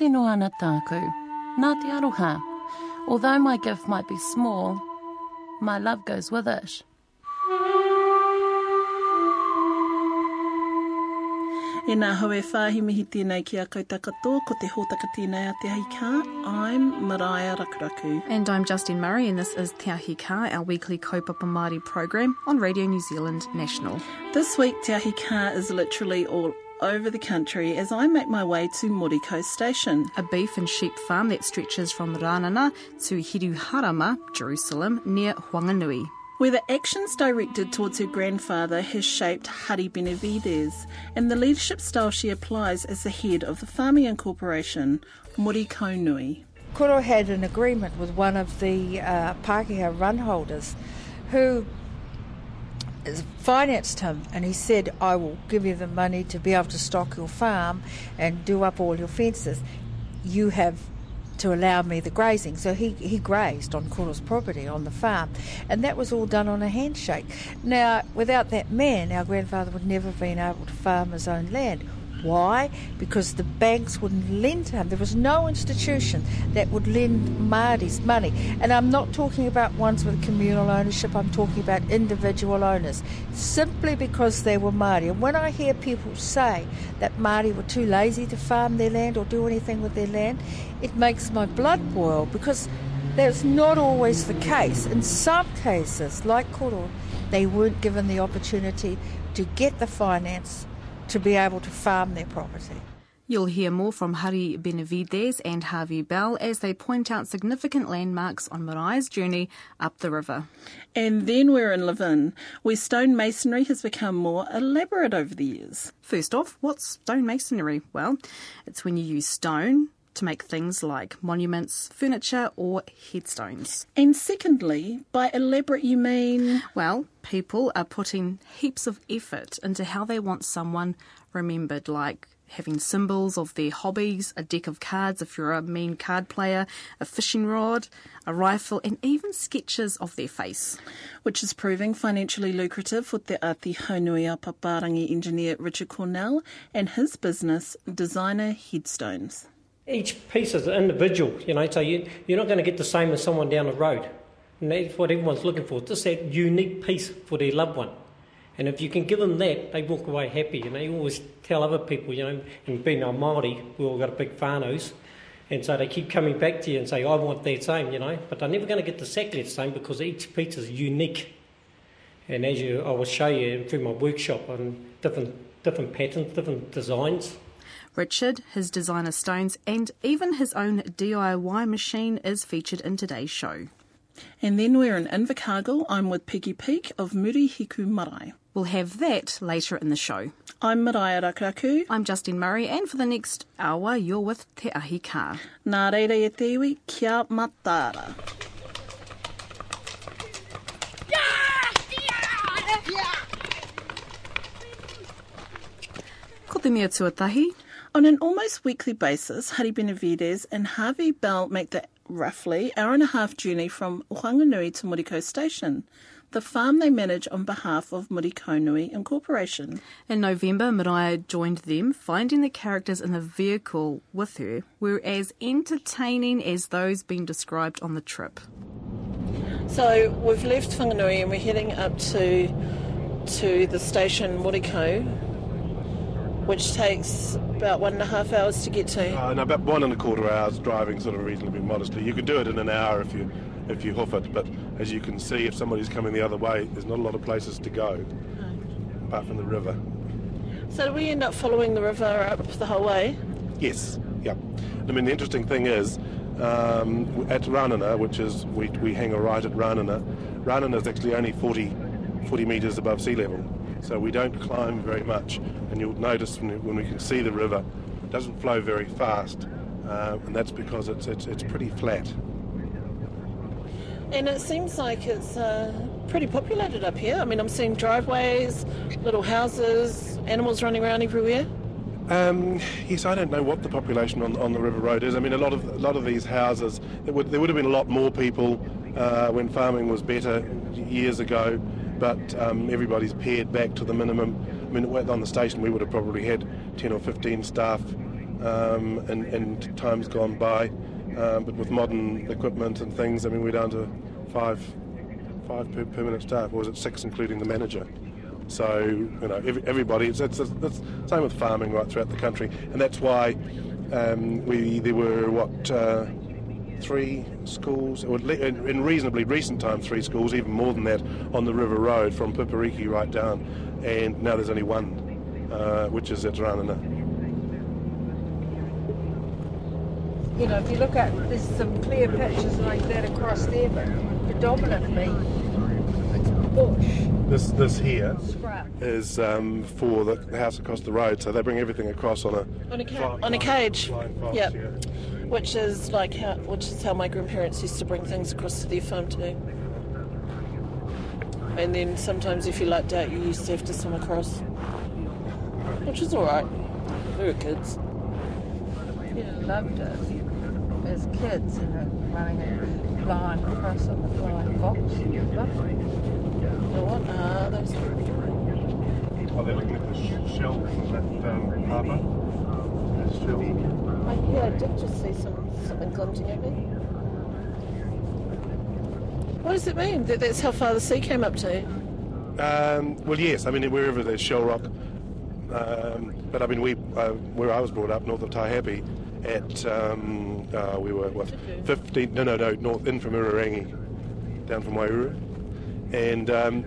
tino ana tāku, nā te aroha. Although my gift might be small, my love goes with it. E nā hau e whāhi mihi tēnei ki a kautakato, ko te hōtaka tēnei a Te Ahi Kaa. I'm Maraea Rakuraku. And I'm Justine Murray, and this is Te Ahi Kaa, our weekly kaupapa Māori program on Radio New Zealand National. This week, Te Ahi Kaa is literally all over the country as I make my way to Morikau Station. A beef and sheep farm that stretches from Ranana to Hiruharama, Jerusalem, near Whanganui. where the actions directed towards her grandfather has shaped Hari Benevides and the leadership style she applies as the head of the farming incorporation, Muri Nui. Koro had an agreement with one of the uh, Pākehā run holders who is- financed him and he said, I will give you the money to be able to stock your farm and do up all your fences. You have to allow me the grazing. So he, he grazed on Koro's property on the farm. And that was all done on a handshake. Now, without that man, our grandfather would never have been able to farm his own land. Why? Because the banks wouldn't lend to him. There was no institution that would lend Māoris money. And I'm not talking about ones with communal ownership, I'm talking about individual owners. Simply because they were Māori. And when I hear people say that Māori were too lazy to farm their land or do anything with their land, it makes my blood boil because that's not always the case. In some cases, like Koro, they weren't given the opportunity to get the finance to be able to farm their property. You'll hear more from Hari Benevides and Harvey Bell as they point out significant landmarks on Maraea's journey up the river. And then we're in Levin, where stone masonry has become more elaborate over the years. First off, what's stonemasonry? Well, it's when you use stone to make things like monuments, furniture, or headstones. And secondly, by elaborate you mean Well, people are putting heaps of effort into how they want someone remembered, like having symbols of their hobbies, a deck of cards if you're a mean card player, a fishing rod, a rifle, and even sketches of their face. which is proving financially lucrative for Te Ati Haunui Paparangi engineer Richard Cornell and his business, Designer Headstones. Each piece is individual, you know, so you, you're not going to get the same as someone down the road. And that's what everyone's looking for, just that unique piece for their loved one. And if you can give them that, they walk away happy. And they always tell other people, you know, and being our Māori, we all got a big whānaus. And so they keep coming back to you and say, I want that same, you know. But they're never going to get the exactly the same because each piece is unique. And as you, I will show you through my workshop on different, different patterns, different designs. Richard, his designer stones, and even his own DIY machine is featured in today's show. And then we're in Invercargill. I'm with Peggy Peak of Muri Hiku Marae. We'll have that later in the show. I'm Maraea Rakuraku. I'm Justine Murray, and for the next hour, you're with Te Ahi Kaa. Nā reira e te iwi, kia matara. Ko te mea tuatahi. On an almost weekly basis, Hari Benevides and Harvey Bell make the roughly hour and a half journey from Whanganui to Morikau Station, the farm they manage on behalf of Morikaunui Incorporation. In November, Maraea joined them, finding the characters in the vehicle with her were as entertaining as those being described on the trip. So we've left Whanganui and we're heading up to to the station Morikau, which takes about one and a half hours to get to. Uh, no, about one and a quarter hours driving, sort of reasonably modestly. You could do it in an hour if you if you hoof it, but as you can see, if somebody's coming the other way, there's not a lot of places to go apart from the river. So do we end up following the river up the whole way? Yes, yeah. I mean, the interesting thing is um, at Ranana, which is we, we hang a right at Ranana. Ranana is actually only 40, 40 metres above sea level, so we don't climb very much. And you'll notice when, when we can see the river, it doesn't flow very fast, uh, and that's because it's, it's it's pretty flat. And it seems like it's uh, pretty populated up here. I mean, I'm seeing driveways, little houses, animals running around everywhere. Um, yes, I don't know what the population on, on the River Road is. I mean, a lot of a lot of these houses, would, there would have been a lot more people uh, when farming was better years ago, but um, everybody's pared back to the minimum. I mean, on the station we would have probably had 10 or 15 staff um, in, in times gone by. Um, but with modern equipment and things, I mean, we're down to five five per- permanent staff, or was it six, including the manager? So you know, every, everybody. It's, it's, it's same with farming right throughout the country, and that's why um, we there were what uh, three schools, or in, reasonably recent time, three schools, even more than that, on the River Road from Pipiriki right down, and now there's only one, uh, which is at Ranana. You know, if you look at, there's some clear patches like that across there, but predominantly bush, This this here scrub. is um, for the, the house across the road, so they bring everything across on a On a, ca- fly- on a cage. flying Yep. yeah. Which is like how, which is how my grandparents used to bring things across to their farm too. And then sometimes, if you lucked out, you used to have to swim across, which is all right. We were kids. You loved it as kids, you know, running and flying across on the flying fox. Lovely. You know what? Ah, those. Oh, they're looking at the sh- shell from that um, harbour. That shell. Oh, yeah, I did just see some something glinting at me. What does it mean? That that's how far the sea came up to? Um, well, yes. I mean, wherever there's shell rock. Um, but I mean, we uh, where I was brought up, north of Taihape, at um, uh, we were what 15? No, no, no, north in from Urarangi, down from Waiouru, and um,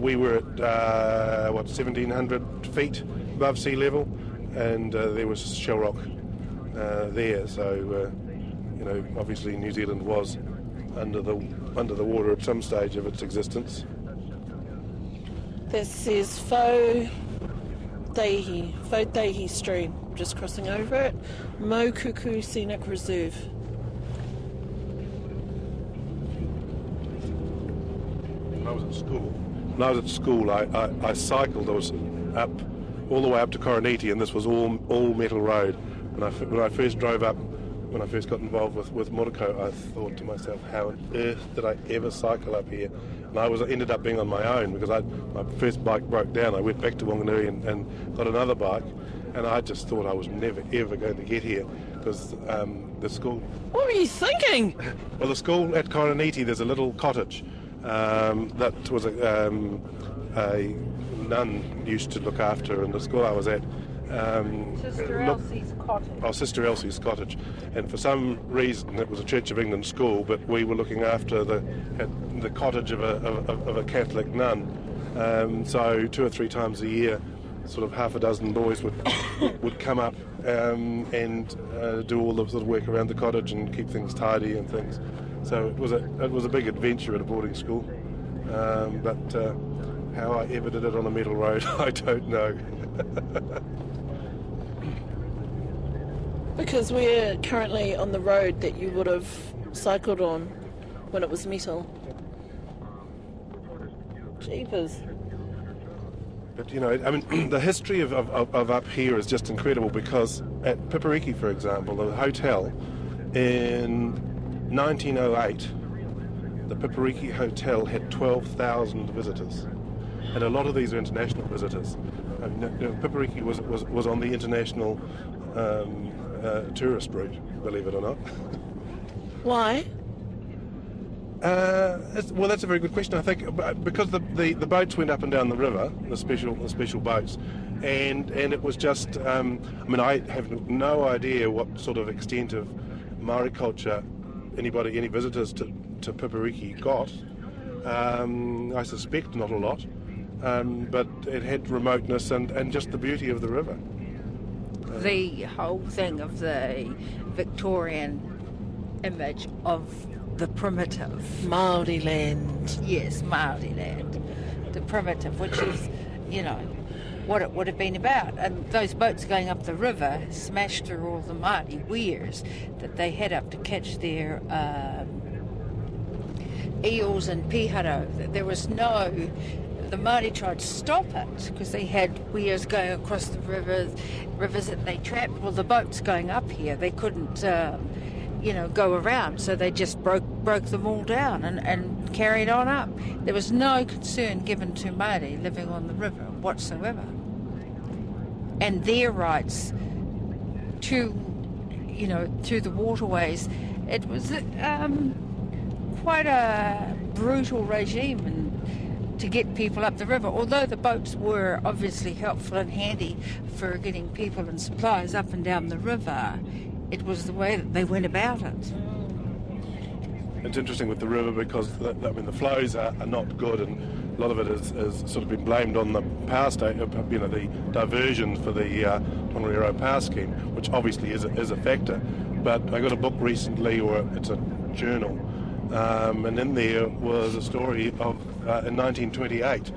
we were at uh, what 1,700 feet above sea level, and uh, there was shell rock uh, there. So uh, you know, obviously New Zealand was under the under the water at some stage of its existence. This is Fo Faux Deihi Stream. Just crossing over it. Mokuku Scenic Reserve. When I was at school, when I was at school, I, I, I cycled. I was up all the way up to Koriniti, and this was all all metal road. When I when I first drove up, when I first got involved with with Morikau, I thought to myself, how on earth did I ever cycle up here? And I was ended up being on my own because I my first bike broke down. I went back to Wanganui and, and got another bike, and I just thought I was never ever going to get here because um, the school What were you thinking? well, the school at Koriniti, there's a little cottage um, that was a, um, a nun used to look after in the school I was at. Um, Sister look- Elsie's cottage. Oh, Sister Elsie's cottage, and for some reason it was a Church of England school, but we were looking after the at the cottage of a of, of a Catholic nun. Um, so two or three times a year, sort of half a dozen boys would would come up um, and uh, do all the sort of work around the cottage and keep things tidy and things. So it was a it was a big adventure at a boarding school, um, but uh, how I ever did it on the metal road, I don't know. Because we're currently on the road that you would have cycled on when it was metal. Jeepers. But you know, I mean, the history of, of, of- up here is just incredible because at Pipiriki, for example, the hotel in 1908, the Pipiriki Hotel had 12,000 visitors, and a lot of these are international visitors. I mean, you know, Pipiriki was, was was on the international um, uh, tourist route, believe it or not. Why? Uh, it's- well, that's a very good question. I think uh, because the, the, the boats went up and down the river, the special the special boats, and and it was just. Um, I mean, I have no idea what sort of extent of Maori culture anybody, any visitors to to Pipiriki got. Um, I suspect not a lot, um, but it had remoteness and, and just the beauty of the river. the whole thing of the Victorian image of the primitive. Māori land. Yes, Maori land, the primitive, which is, you know, what it would have been about. And those boats going up the river smashed through all the Maori weirs that they had up to catch their um, eels and piharau. There was no. The Māori tried to stop it because they had weirs going across the rivers, rivers that they trapped. Well, the boats going up here, they couldn't, um, you know, go around, so they just broke broke them all down and, and carried on up. There was no concern given to Māori living on the river whatsoever, and their rights to, you know, to the waterways. It was um, quite a brutal regime and to get people up the river. Although the boats were obviously helpful and handy for getting people and supplies up and down the river, it was the way that they went about it. It's interesting with the river because the, I mean the flows are, are not good and a lot of it is sort of been blamed on the power state, uh, you know, the diversion for the uh, Tongariro power scheme, which obviously is a, is a factor. But I got a book recently, or it's a journal, um, and in there was a story of uh, in 1928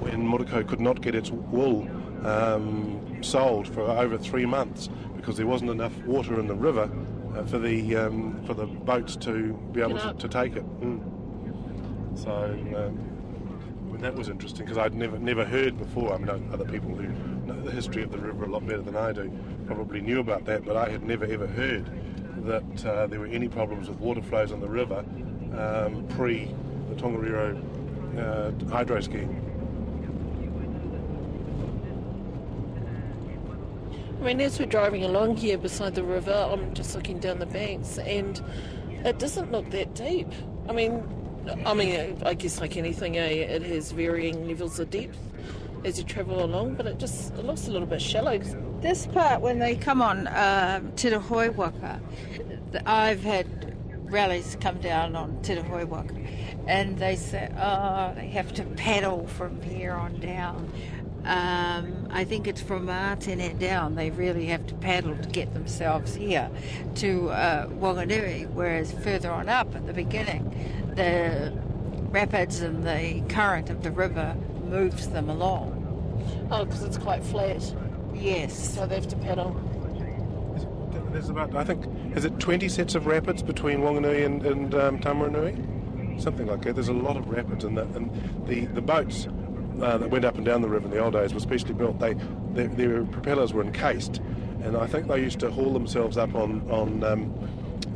when Morikau could not get its wool um, sold for over three months because there wasn't enough water in the river uh, for the um, for the boats to be able to, to, take it. Mm. So um, that was interesting because I'd never never heard before. I mean, other people who know the history of the river a lot better than I do probably knew about that, but I had never ever heard that uh, there were any problems with water flows on the river um, pre the Tongariro uh, hydro scheme. I mean, as we're driving along here beside the river, I'm just looking down the banks, and it doesn't look that deep. I mean, I mean, I guess like anything, eh, it has varying levels of depth as you travel along, but it just it looks a little bit shallow. This part, when they come on uh, Te Waka, I've had rallies come down on Te Waka, and they say, oh, they have to paddle from here on down. Um, I think it's from Atene down. They really have to paddle to get themselves here to uh, Wanganui, whereas further on up at the beginning, the rapids and the current of the river moves them along. Oh, because it's quite flat. Yes. So they have to paddle. There's about, I think, is it 20 sets of rapids between Wanganui and, and um, Taumarunui? Something like that. There's a lot of rapids, and the, and the, the boats uh, that went up and down the river in the old days were specially built. They, their, their propellers were encased, and I think they used to haul themselves up on, on um,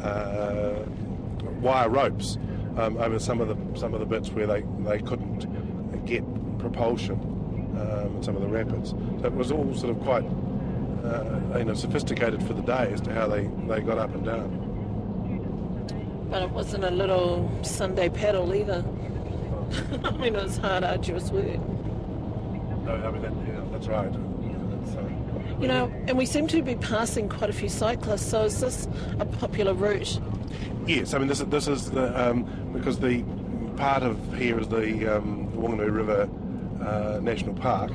uh, wire ropes um, over some of the some of the bits where they, they couldn't get propulsion um, in some of the rapids. So it was all sort of quite uh, you know sophisticated for the day as to how they, they got up and down. But it wasn't a little Sunday pedal either. I mean, it was hard, arduous work. No, I mean that, yeah, that's right. That's, uh, you know, and we seem to be passing quite a few cyclists. So is this a popular route? Yes, I mean this is this is the um, because the part of here is the um, Wanganui River uh, National Park,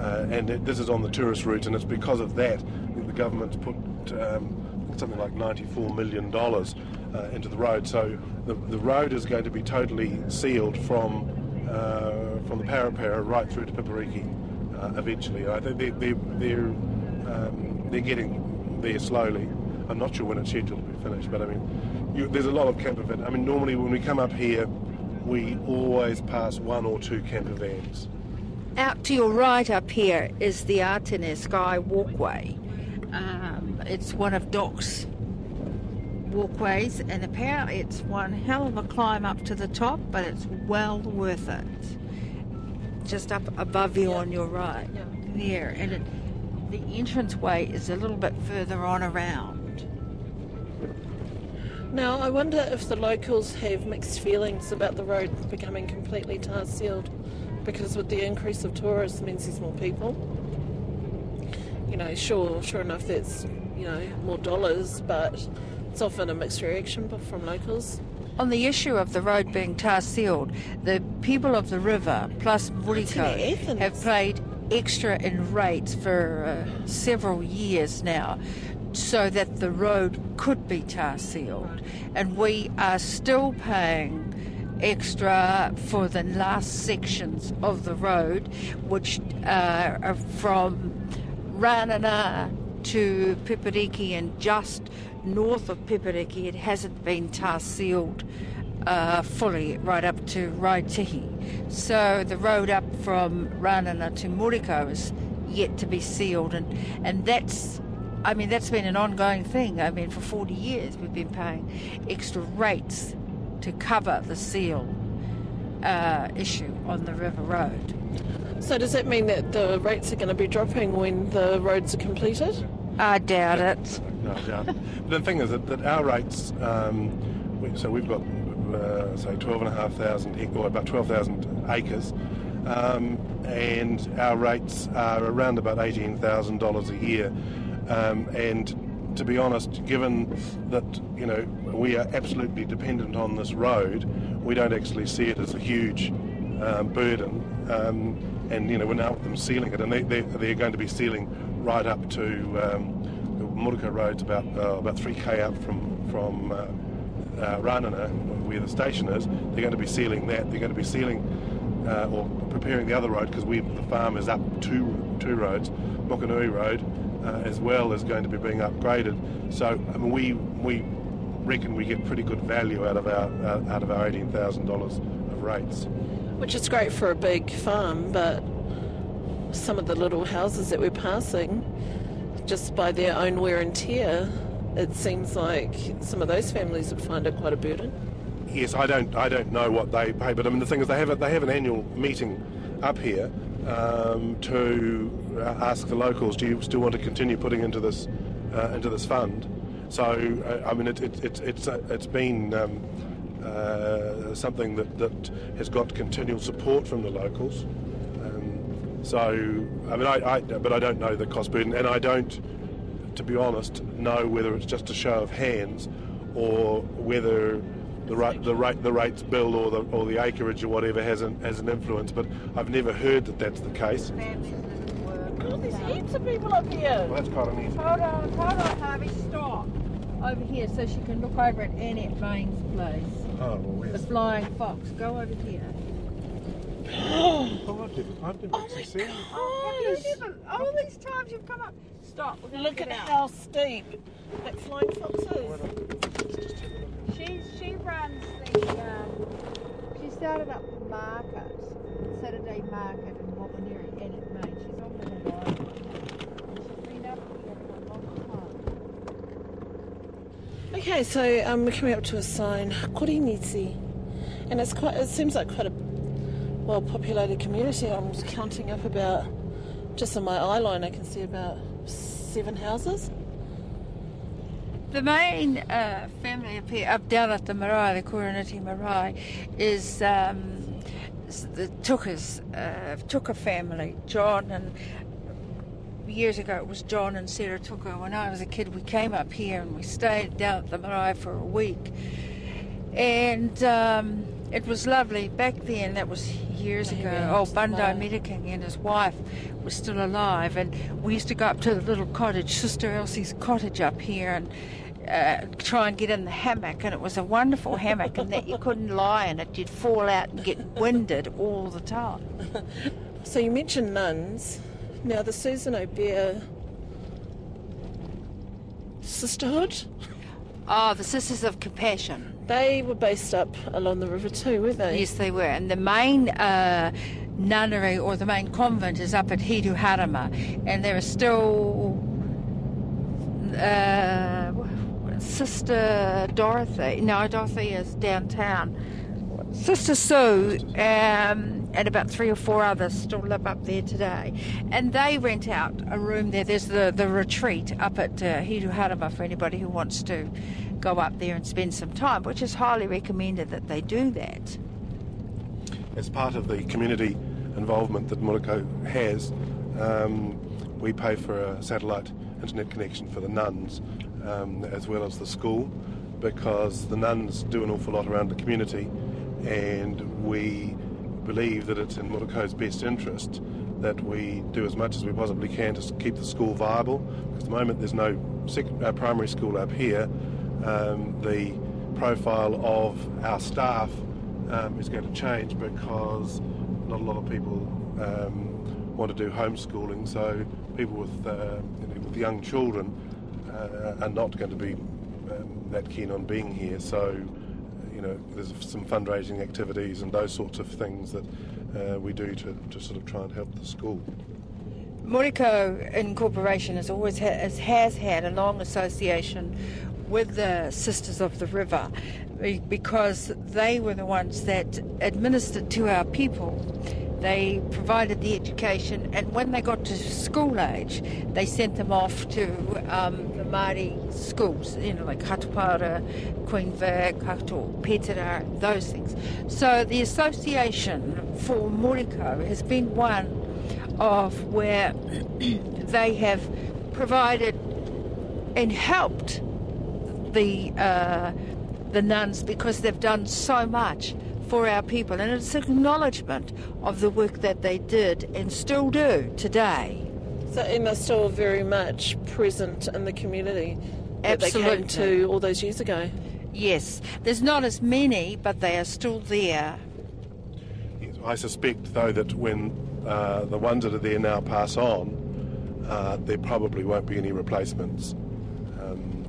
uh, and it, this is on the tourist route, and it's because of that the government's put um, something like $94 million uh, into the road. So the, the road is going to be totally sealed from uh, from the Parapara right through to Pipiriki uh, eventually. I think they're, they're, they're, um, they're getting there slowly. I'm not sure when it's scheduled to be finished, but I mean, you, there's a lot of camper vans. I mean, normally when we come up here, we always pass one or two camper vans. Out to your right up here is the Atene Sky Walkway. Um, it's one of DOC's walkways, and apparently it's one hell of a climb up to the top, but it's well worth it. Just up above you yeah. on your right, yeah. there, and it, the entranceway is a little bit further on around. Now, I wonder if the locals have mixed feelings about the road becoming completely tar sealed, because with the increase of tourists means there's more people. You know, sure, sure enough, that's you know more dollars, but it's often a mixed reaction from locals. On the issue of the road being tar sealed, the people of the river plus Morikau have paid extra in rates for uh, several years now so that the road could be tar sealed. And we are still paying extra for the last sections of the road, which uh, are from Ranana to Pipiriki and just north of Pipiriki. It hasn't been tar sealed uh, fully right up to Raetihi. So the road up from Ranana to Morikau is yet to be sealed, and, and that's I mean, that's been an ongoing thing. I mean, for 40 years we've been paying extra rates to cover the seal uh, issue on the River Road. So, does that mean that the rates are going to be dropping when the roads are completed? I doubt it. No, I doubt it. But the thing is that, that our rates, um, we, so we've got, uh, say, 12,500 hectares, or about 12,000 acres, um, and our rates are around about $18,000 a year. Um, and to be honest, given that, you know, we are absolutely dependent on this road, we don't actually see it as a huge um, burden. Um, and, you know, we're now with them sealing it, and they, they're, they're going to be sealing right up to um, Road's about uh, about 3k up from from uh, uh, Ranana, where the station is. They're going to be sealing that. They're going to be sealing uh, or preparing the other road because we the farm is up two two roads, Mokanui Road, uh, as well as going to be being upgraded. So I mean, we we reckon we get pretty good value out of our uh, out of our eighteen thousand dollars of rates. Which is great for a big farm, but some of the little houses that we're passing, just by their own wear and tear, it seems like some of those families would find it quite a burden. Yes, I don't I don't know what they pay, but I mean the thing is they have a, they have an annual meeting up here um, to uh, ask the locals, do you still want to continue putting into this uh, into this fund? So uh, I mean it, it, it, it's uh, it's been um, uh, something that, that has got continual support from the locals. Um, so I mean I, I but I don't know the cost burden, and I don't, to be honest, know whether it's just a show of hands or whether the rate, the rate, the rates bill or the or the acreage or whatever has an has an influence. But I've never heard that that's the case. God, there's heaps of people up here. Well, that's quite amazing. Hold on, hold on, Harvey, stop. Over here so she can look over at Annette Main's place. Oh, well, The. Flying Fox. Go over here. Oh, I've never, I've never actually seen it. Oh, have you never, all these times you've come up. Stop. We're Look at out. how steep that flying fox is. She she runs the. Um, she started up the market, Saturday market in Whanganui, Annette Main. She's on the Hawaii. She's been up here for a long time. Okay, so um, we're coming up to a sign, Koriniti, and it's quite. It seems like quite a well-populated community. I'm counting up about, just on my eye line, I can see about seven houses. The main uh, family up here, up down at the marae, the Koriniti marae, is um, the Tukas, uh, family. John and years ago it was John and Sarah Tuka. When I was a kid, we came up here and we stayed down at the marae for a week, and um, it was lovely back then. That was years ago. Oh, was Bundy and his wife was still alive, and we used to go up to the little cottage, Sister Elsie's cottage up here, and uh, try and get in the hammock. And it was a wonderful hammock, and that you couldn't lie in it; you'd fall out and get winded all the time. So you mentioned nuns. Now the Suzanne Aubert sisterhood, Oh, the Sisters of Compassion. they were based up along the river too, weren't they? Yes, they were. And the main uh, nunnery or the main convent is up at Hiru Harama. And there are still uh, Sister Dorothy. No, Dorothy is downtown. Sister Sue um, and about three or four others still live up there today. And they rent out a room there. There's the, the retreat up at uh, Hiru Harama for anybody who wants to go up there and spend some time, which is highly recommended that they do that. As part of the community involvement that Morikau has, um, we pay for a satellite internet connection for the nuns um, as well as the school because the nuns do an awful lot around the community and we believe that it's in Morikau's best interest that we do as much as we possibly can to keep the school viable. Because at the moment there's no uh, primary school up here. Um, the profile of our staff um, is going to change because not a lot of people um, want to do homeschooling. So people with, uh, you know, with young children uh, are not going to be um, that keen on being here. So you know, there's some fundraising activities and those sorts of things that uh, we do to, to sort of try and help the school. Morikau Incorporation has always ha- has, had a long association with the Sisters of the River because they were the ones that administered to our people They provided the education, and when they got to school age, they sent them off to um, Māori schools, you know, like Hato Paora, Queen Vic, Hato, Petera, those things. So the association for Morikau has been one of where they have provided and helped the uh, the nuns because they've done so much for our people, and it's acknowledgement of the work that they did and still do today. So Emma's still very much present in the community that they came Absolutely. to all those years ago. Yes, there's not as many, but they are still there. Yes, I suspect, though, that when uh, the ones that are there now pass on, uh, there probably won't be any replacements. Um,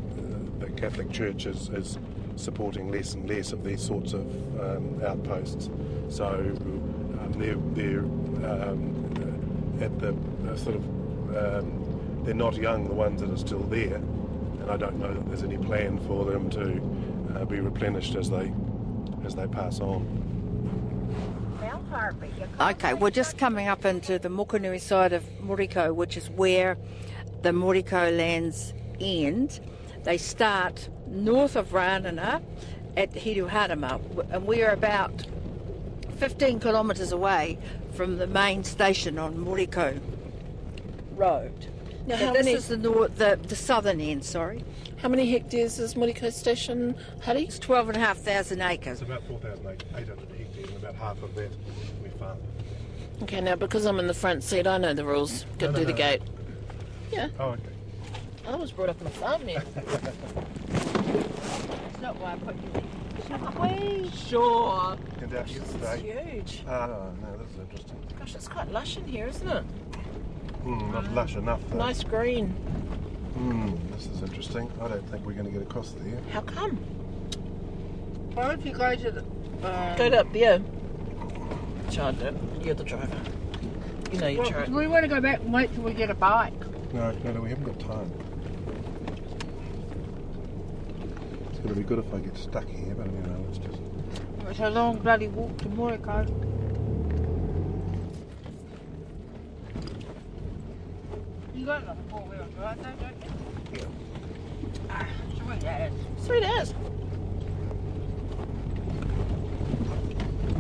the Catholic Church is, is supporting less and less of these sorts of um, outposts. So um, they're, they're um, at the uh, sort of um, they're not young, the ones that are still there, and I don't know that there's any plan for them to uh, be replenished as they as they pass on. Okay, we're just coming up into the Mokanui side of Morikau, which is where the Morikau lands end. They start north of Ranana at Hiruharama, and we are about 15 kilometres away from the main station on Morikau Road. Now, So how this many- is the, north, the the southern end. Sorry, How many hectares is Morikau Station, Hari? it's 12,500 acres. It's about 4,800 hectares, and about half of that we farm. Okay, now because I'm in the front seat, I know the rules. Got to No, do no, the no. gate. Yeah, Oh, okay. I was brought up on a farm now. It's not why I put you. In. Sure. And out It's huge. Ah, no, this is interesting. Gosh, it's quite lush in here, isn't it? Mm, not lush enough. Though. Nice green. Mm, this is interesting. I don't think we're going to get across there. How come? Why don't you go to the. Um, Go up there. Charge it. You're the driver. You know you well, drive. we want to go back and wait till we get a bike. No, no, no, we haven't got time. It's going to be good if I get stuck here, but you know, it's just. It's a long bloody walk to Morikau. Got another four wheel drive, don't you? Yeah. Ah, sweet as. Sweet as.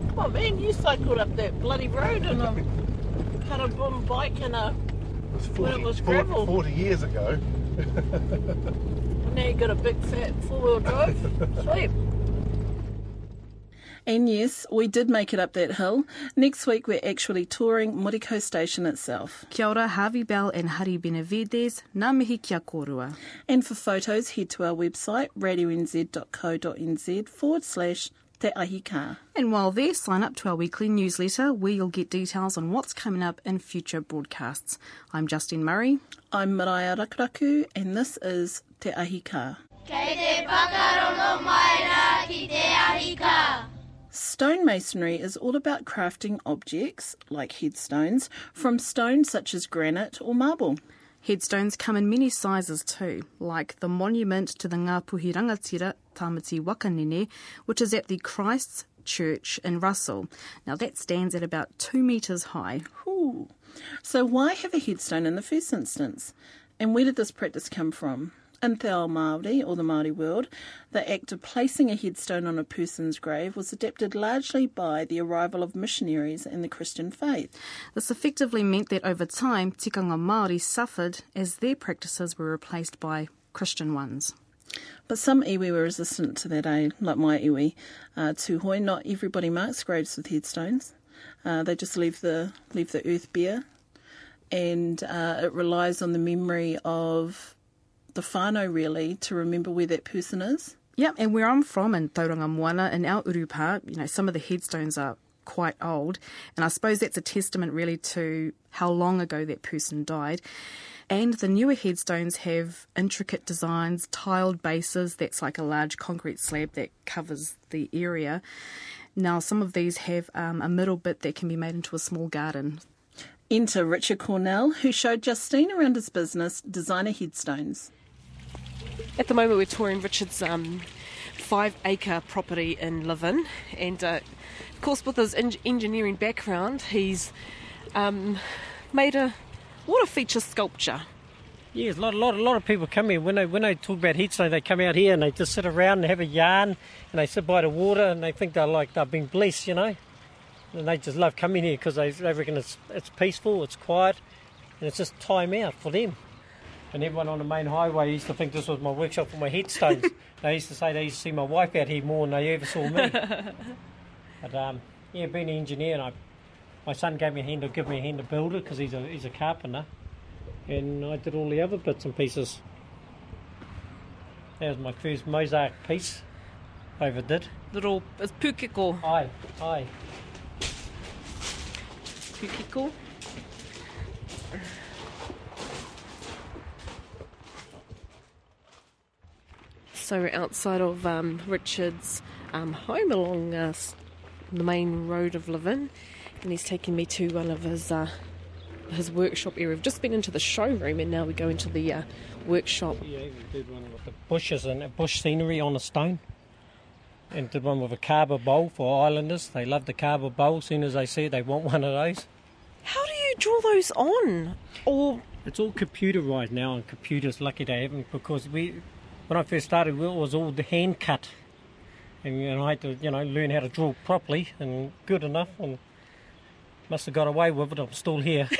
Come on, man, you cycled up that bloody road and a had a bum bike and a. It was When it was gravel. 40 years ago. and Now you got a big fat four wheel drive. Sweet. And yes, we did make it up that hill. Next week, we're actually touring Morikau Station itself. Kia ora, Harvey Bell and Hari Benevides, nā mihi kia korua. And for photos, head to our website, radionz.co.nz forward slash Te Ahi Kaa. And while there, sign up to our weekly newsletter where you'll get details on what's coming up in future broadcasts. I'm Justine Murray. I'm Maraea Rakuraku, and this is Te Ahi Kaa. Stonemasonry is all about crafting objects, like headstones, from stones such as granite or marble. Headstones come in many sizes too, like the monument to the Ngāpuhi Rangatira Tamati Waka Nene, which is at the Christ's Church in Russell. Now that stands at about two metres high. Ooh. So, why have a headstone in the first instance? And where did this practice come from? In Te Ao Māori, or the Māori world, the act of placing a headstone on a person's grave was adapted largely by the arrival of missionaries and the Christian faith. This effectively meant that over time, tikanga Māori suffered as their practices were replaced by Christian ones. But some iwi were resistant to that, eh? Like my iwi. Uh, Tūhoe, not everybody marks graves with headstones. Uh, they just leave the leave the earth bare, and uh, it relies on the memory of the whānau really to remember where that person is. Yep, and where I'm from in Tauranga Moana, in our urupa, you know, some of the headstones are quite old, and I suppose that's a testament really to how long ago that person died. And the newer headstones have intricate designs, tiled bases, that's like a large concrete slab that covers the area. Now, some of these have um, a middle bit that can be made into a small garden. Enter Richard Cornell, who showed Justine around his business, Designer Headstones. At the moment, we're touring Richard's um, five acre property in Levin, and uh, of course, with his en- engineering background, he's um, made a water feature sculpture. Yes, a lot, a lot, a lot of people come here when they when they talk about heatstone. They come out here and they just sit around and have a yarn, and they sit by the water and they think they're like they've been blessed, you know. And they just love coming here because they, they reckon it's it's peaceful, it's quiet, and it's just time out for them. And everyone on the main highway used to think this was my workshop for my headstones. they used to say they used to see my wife out here more than they ever saw me. but um, yeah, being an engineer, and I, my son gave me a hand to give me a hand to build it because he's a he's a carpenter and I did all the other bits and pieces. That was my first mosaic piece. Overdid. Little it's pukeko. Aye, aye. Pukeko. So we're outside of um, Richard's um, home along uh, the main road of Levin, and he's taking me to one of his uh, his workshop area. We've just been into the showroom, and now we go into the uh, workshop. Yeah, we did one with the bushes and uh, bush scenery on a stone. And did one with a kava bowl for islanders. They love the kava bowl. As soon as they see it, they want one of those. How do you draw those on? Or It's all computerized now, and computers lucky they haven't because we, when I first started, it was all the hand cut, and you know, I had to you know learn how to draw properly and good enough, and must have got away with it. I'm still here.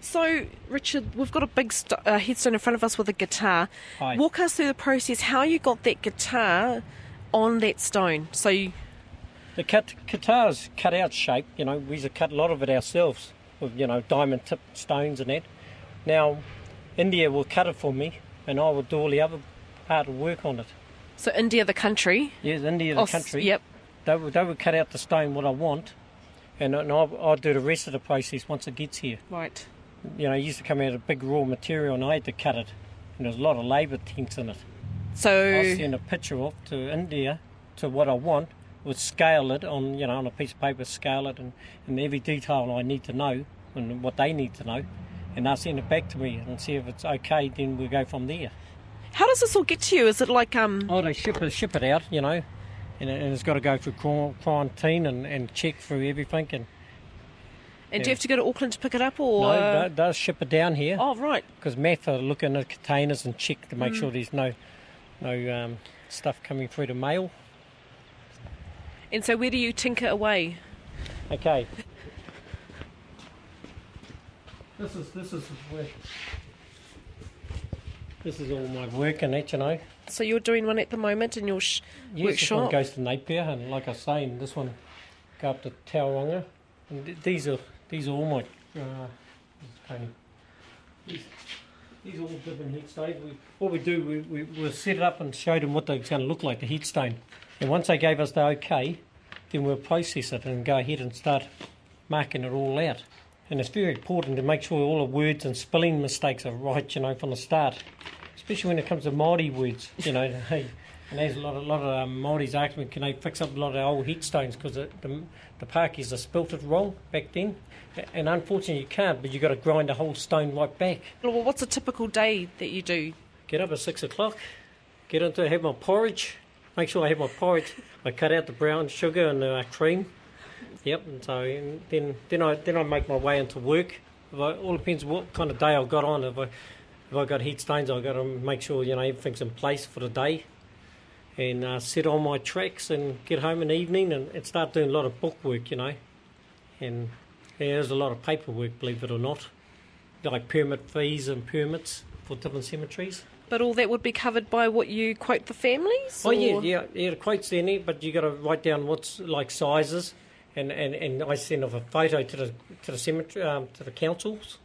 So, Richard, we've got a big st- uh, headstone in front of us with a guitar. Aye. Walk us through the process, how you got that guitar on that stone. So, you, The cut, guitar's cut out shape, you know, we used to cut a lot of it ourselves with, you know, diamond tip stones and that. Now, India will cut it for me and I will do all the other part of work on it. so India, the country. Yes, India, the Oh, country, Yep. they, would, they will cut out the stone what I want and, and I'll, I'll do the rest of the process once it gets here. Right. You know, it used to come out of big raw material and I had to cut it. And there's a lot of labour tense in it. So I'll send a picture off to India to what I want, would scale it on you know on a piece of paper, scale it and, and every detail I need to know and what they need to know, and they'll send it back to me and see if it's okay. Then we go from there. How does this all get to you? Is it like um? Oh, they ship it ship it out, you know, and, it- and it's got to go through quar- quarantine and, and check through everything. And And do you have to go to Auckland to pick it up, or? no, It they'll ship it down here oh, right. because MAF are looking at containers and check to make Mm. sure there's no no um, stuff coming through the mail. And so, where do you tinker away? Okay. This is this is where this is all my work and that, you know. So you're doing one at the moment in your sh- Yes, this one goes to Napier, and like I was saying, this one go up to Tauranga. And th- these are these are all my uh, Tony. These, these are all different heatstones. We, what we do, we, we we'll set it up and show them what they're going to look like, the heatstone. And once they gave us the okay, then we'll process it and go ahead and start marking it all out. And it's very important to make sure all the words and spelling mistakes are right, you know, from the start. Especially when it comes to Māori words, you know. hey, and there's a lot, a lot of um, Māoris asking, can they fix up a lot of old heatstones because the, the, the Pākehs are spelt it wrong back then. And unfortunately you can't, but you've got to grind the whole stone right back. Well, what's a typical day that you do? Get up at six o'clock, get into have my porridge. Make sure I have my porridge. I cut out the brown sugar and the uh, cream. Yep, and so and then then I then I make my way into work. I, all depends what kind of day I've got on. If I if I've got heat stones, I've got to make sure you know everything's in place for the day, and uh, sit on my tracks and get home in the evening and, and start doing a lot of book work. You know, and yeah, there's a lot of paperwork, believe it or not, like permit fees and permits for different cemeteries. But all that would be covered by what you quote the families? Oh yeah, or- yeah, yeah. The quote's in it, but you got to write down what's like sizes, and, and, and I send off a photo to the to the cemetery um, to the councils,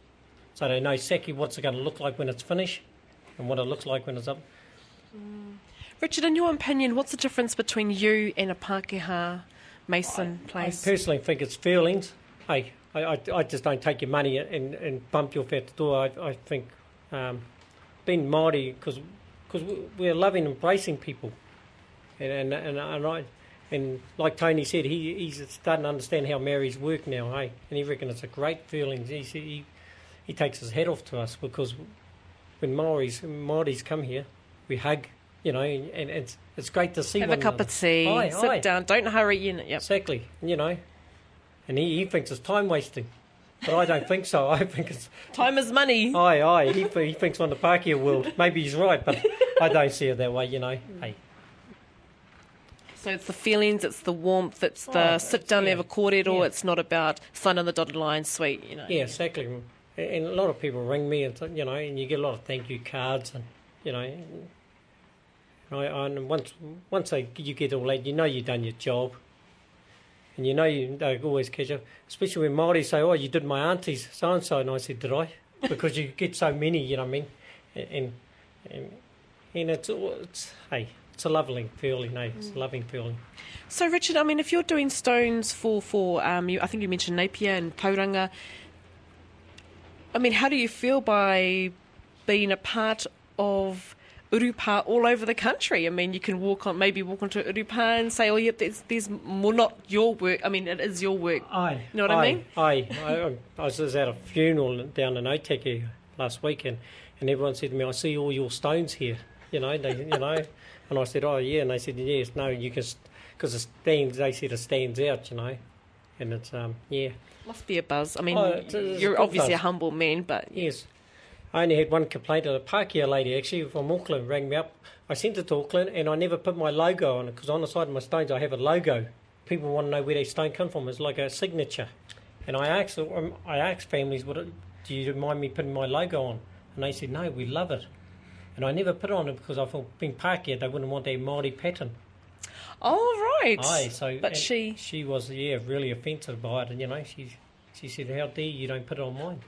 so they know exactly what's it going to look like when it's finished, and what it looks like when it's up. Richard, in your opinion, what's the difference between you and a Pākehā Mason place? I personally think it's feelings. Hey, I, I, I just don't take your money and, and bump you off out the door. I, I think um, being Māori, because we're loving, and embracing people, and and and, and I. And like Tony said, he, he's starting to understand how Mary's work now, hey? And he reckons it's a great feeling. He, he, he takes his head off to us because when Maoris, Māoris come here, we hug, you know, and, and it's it's great to see Have a cup another. of tea, Aye, sit aye. down, don't hurry in. Yep. Exactly, you know, and he, he thinks it's time wasting, but I don't think so. I think it's Time is money. aye aye. He, he thinks on the Pākehā world. Maybe he's right, but I don't see it that way. You know, hey, So it's the feelings, it's the warmth, it's the Oh, sit down, yeah. have a cordial. Yeah. It's not about sign on the dotted line, sweet. You know. yeah, exactly. And a lot of people ring me, and you know, and you get a lot of thank you cards, and you know. And I, and once once they, you get all that, you know you've done your job, and you know you they always catch up. Especially when Māori say, "Oh, you did my auntie's so and so," and I said, "Did I?" Because you get so many, you know what I mean, and and and it's it's hey, it's a lovely feeling, eh? It's a loving feeling. So Richard, I mean, if you're doing stones for for um, you, I think you mentioned Napier and Tauranga. I mean, how do you feel by being a part of urupa all over the country? I mean, you can walk on, maybe walk onto urupa and say, "Oh, yep, there's, there's well, not your work. I mean, it is your work." Aye. You know what I aye, mean? Aye. I, I was just at a funeral down in Otaki last weekend, and everyone said to me, "I see all your stones here." You know, they, you know, and I said, "Oh yeah," and they said, "Yes, no, you can," because it stands. They said it stands out, you know, and it's um, yeah, Must be a buzz. I mean, Oh, it's- it's you're good obviously a humble man, but yes. I only had one complaint. A Pākehā lady actually from Auckland rang me up. I sent it to Auckland, and I never put my logo on it because on the side of my stones I have a logo. People want to know where their stone come from. It's like a signature. And I asked, um, I asked families, "Would it, do you mind me putting my logo on?" And they said, "No, we love it." And I never put it on it because I thought, being Pākehā, they wouldn't want their Māori pattern. Oh right. Aye, so but she, she was yeah really offensive by it, and you know she she said, "How dare you don't put it on mine?"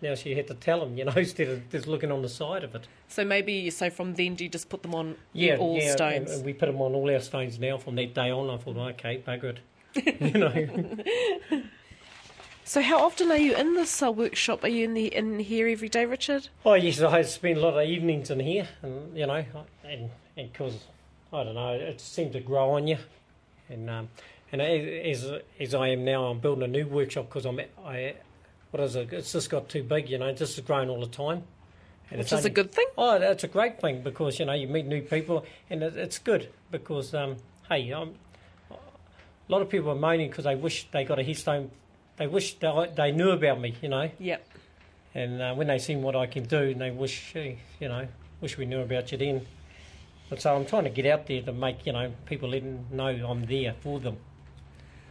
Now she had to tell him, you know, instead of just looking on the side of it. so maybe so from then do you just put them on Yeah, all yeah, stones? And, and we put them on all our stones now. From that day on, I thought, okay, bugger it. you know, So how often are you in this uh, workshop? Are you in the in here every day, Richard? oh yes, I spend a lot of evenings in here, and you know, and because I don't know, it seemed to grow on you, and um, and as as- I am now, I'm building a new workshop because I'm I what is it? It's just got too big, you know. It's just growing all the time, and Which it's is a good thing. Oh, that's a great thing because you know you meet new people and it, it's good because um, hey, um, a lot of people are moaning because they wish they got a headstone. They wish they, they knew about me, you know, Yep. and uh, when they seen what I can do, and they wish, you know, wish we knew about you then. But so I'm trying to get out there to make you know people let them know I'm there for them.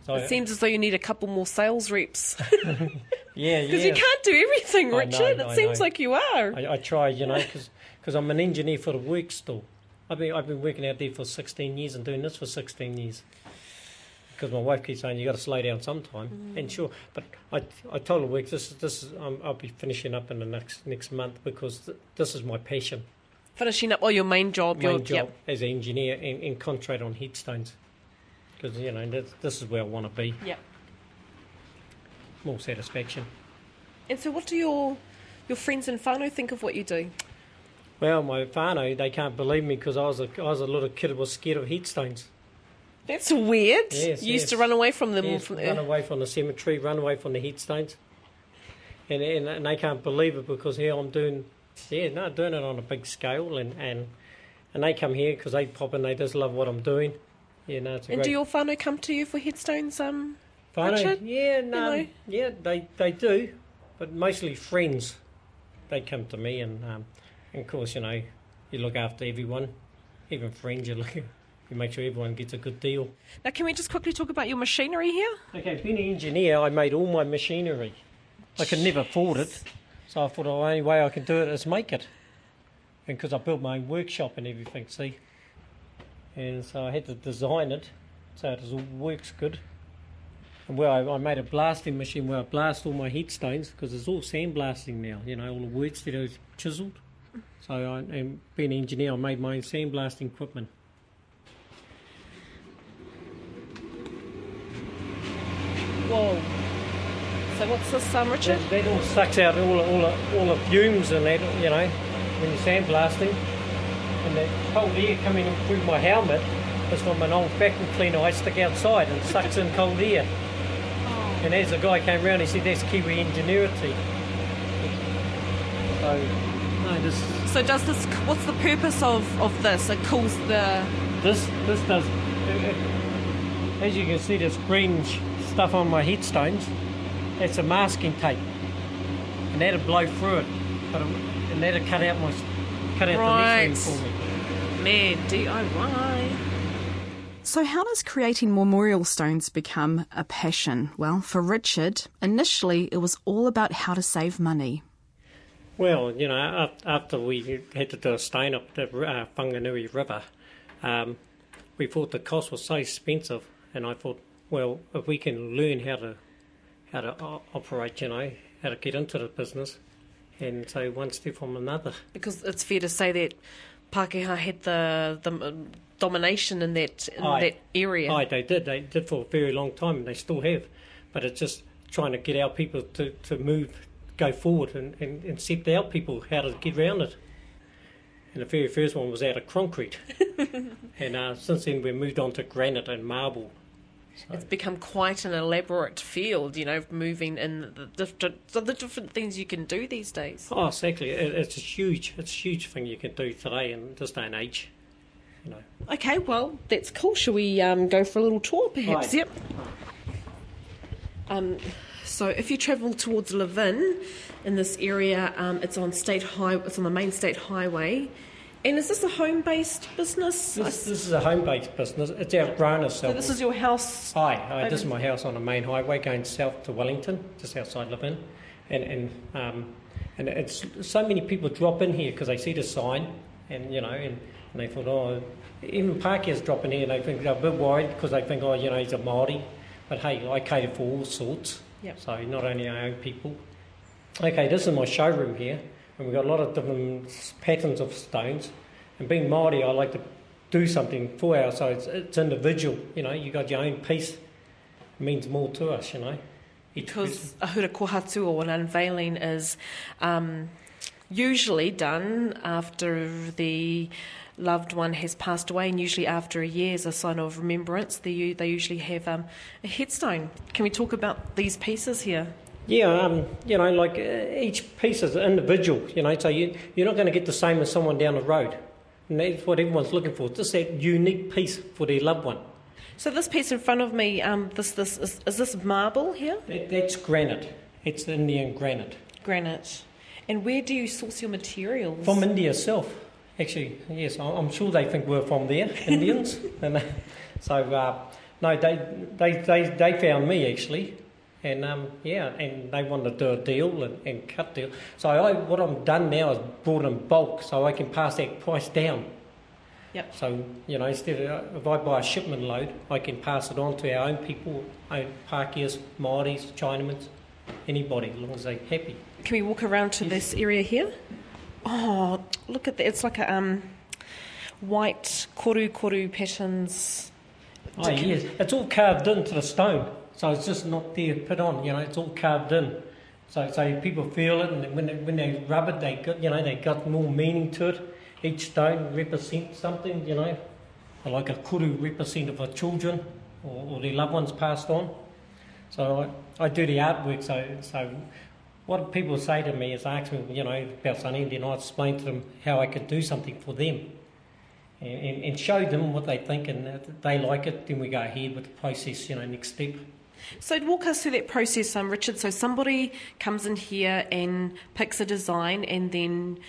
So It seems as though you need a couple more sales reps yeah, yeah. because you can't do everything, I know, Richard. I it seems know. like you are. I, I try, you know, because I'm an engineer for the work still. I've been I've been working out there for 16 years and doing this for 16 years. Because my wife keeps saying you got to slow down sometime, Mm. and sure, but I I told her work this is this is um, I'll be finishing up in the next next month because th- this is my passion, Finishing up all your main job. your, job Yep. as an engineer and, and concentrate on headstones. Because you know this, this is where I want to be, Yep. more satisfaction. And so, what do your your friends in whānau think of what you do? Well, my whānau, they can't believe me because I was a I was a little kid who was scared of headstones. That's weird. Yes, you used to run away from them. Yes, from, run away from the cemetery, run away from the headstones. And, and and they can't believe it because here I'm doing, yeah, no, doing it on a big scale, and and, and they come here because they pop in, they just love what I'm doing. Yeah, no, it's a and great. do your whānau come to you for headstones? Um, Whānau? Richard? Yeah, no, know? yeah, they they do, but mostly friends. They come to me, and um, and of course, you know, you look after everyone, even friends. You look, you make sure everyone gets a good deal. now, can we just quickly talk about your machinery here? Okay, being an engineer, I made all my machinery. I could never afford it, so I thought oh, the only way I can do it is make it. And because I built my own workshop and everything, see? And so I had to design it so it all works good. And where I, I made a blasting machine where I blast all my headstones because it's all sandblasting now, you know, all the words that are chiselled. So I, and being an engineer, I made my own sandblasting equipment. Whoa. So what's this, um, Richard? That, that all sucks out all, all, the- all the fumes and that, you know, when you're sandblasting. And the cold air coming through my helmet is from an old vacuum cleaner I stick outside and sucks in cold air. And as the guy came round, he said, that's Kiwi ingenuity. So, no, this, So So does this? What's the purpose of, of this? It cools the. This this does. It, it, as you can see, this green stuff on my headstones. It's a masking tape, and that'll blow through it, but it, and that'll cut out my cut out Right. the lettering for me. Man, DIY. So, how does creating memorial stones become a passion? Well, for Richard, initially it was all about how to save money. Well, you know, after we had to do a stone up the uh, Whanganui River, um, we thought the cost was so expensive, and I thought, well, if we can learn how to how to o- operate, you know, how to get into the business, and so one step from another. Because it's fair to say that Pākehā had the the domination in that in Aye. that area. Aye, they did. They did for a very long time, and they still have. But it's just trying to get our people to, to move, go forward, and, and, and set out people how to get around it. And the very first one was out of concrete. and uh, since then, we've moved on to granite and marble. It's become quite an elaborate field, you know, moving in the different the different things you can do these days. Oh, exactly. It, it's a huge, it's a huge thing you can do today in this day and age. You know. Okay, well, that's cool. Shall we um, go for a little tour, perhaps? Aye. Yep. Um, so, if you travel towards Levin in this area, um, it's on state high. It's on the main state highway. And is this a home-based business? This, this is a home-based business. It's outgrown so itself. this is your house. Hi, uh, this is my house on the main highway going south to Wellington, just outside Levin, and and um, and it's so many people drop in here because they see the sign, and you know, and, and they thought, oh, even Pākehā's drop in here, and they think they're a bit worried because they think, oh, you know, he's a Māori, but hey, I cater for all sorts, Yep. so not only our own people. Okay, this is my showroom here, and we've got a lot of different patterns of stones. And being Māori, I like to do something for our, so it's, it's individual. You know, you got your own piece. It means more to us, you know. Because a hura kohatu or an unveiling is um, usually done after the loved one has passed away, and usually after a year as a sign of remembrance. They, they usually have um, a headstone. Can we talk about these pieces here? Yeah, um, you know, like uh, each piece is individual, you know, so you, you're not going to get the same as someone down the road. And that's what everyone's looking for, just that unique piece for their loved one. So this piece in front of me, um, this this is, is this marble here? That, that's granite. It's Indian granite. Granite. And where do you source your materials? From India itself, actually, yes, I'm sure they think we're from there, Indians. and uh, so, uh, no, they, they, they, they found me actually, and um, yeah, and they want to do a deal and, and cut deal. So, I, what I'm done now is brought in bulk so I can pass that price down. Yep. So, you know, instead of if I buy a shipment load, I can pass it on to our own people, own Pākehās, Māoris, Chinamans, anybody, as long as they're happy. Can we walk around to this area here? Oh, look at that. It's like a um, white koru koru patterns. Oh, yes. It's all carved into the stone. So it's just not there put on, you know, it's all carved in. So, so people feel it, and when they, when they rub it, they got, you know, they got more meaning to it. Each stone represents something, you know, like a koru representative of children or, or their loved ones passed on. So I, I do the artwork. So, so what people say to me is, ask me, you know, about something, then I explain to them how I could do something for them and, and, and show them what they think, and if they like it, then we go ahead with the process, you know, next step. So walk us through that process, um, Richard. So somebody comes in here and picks a design, and then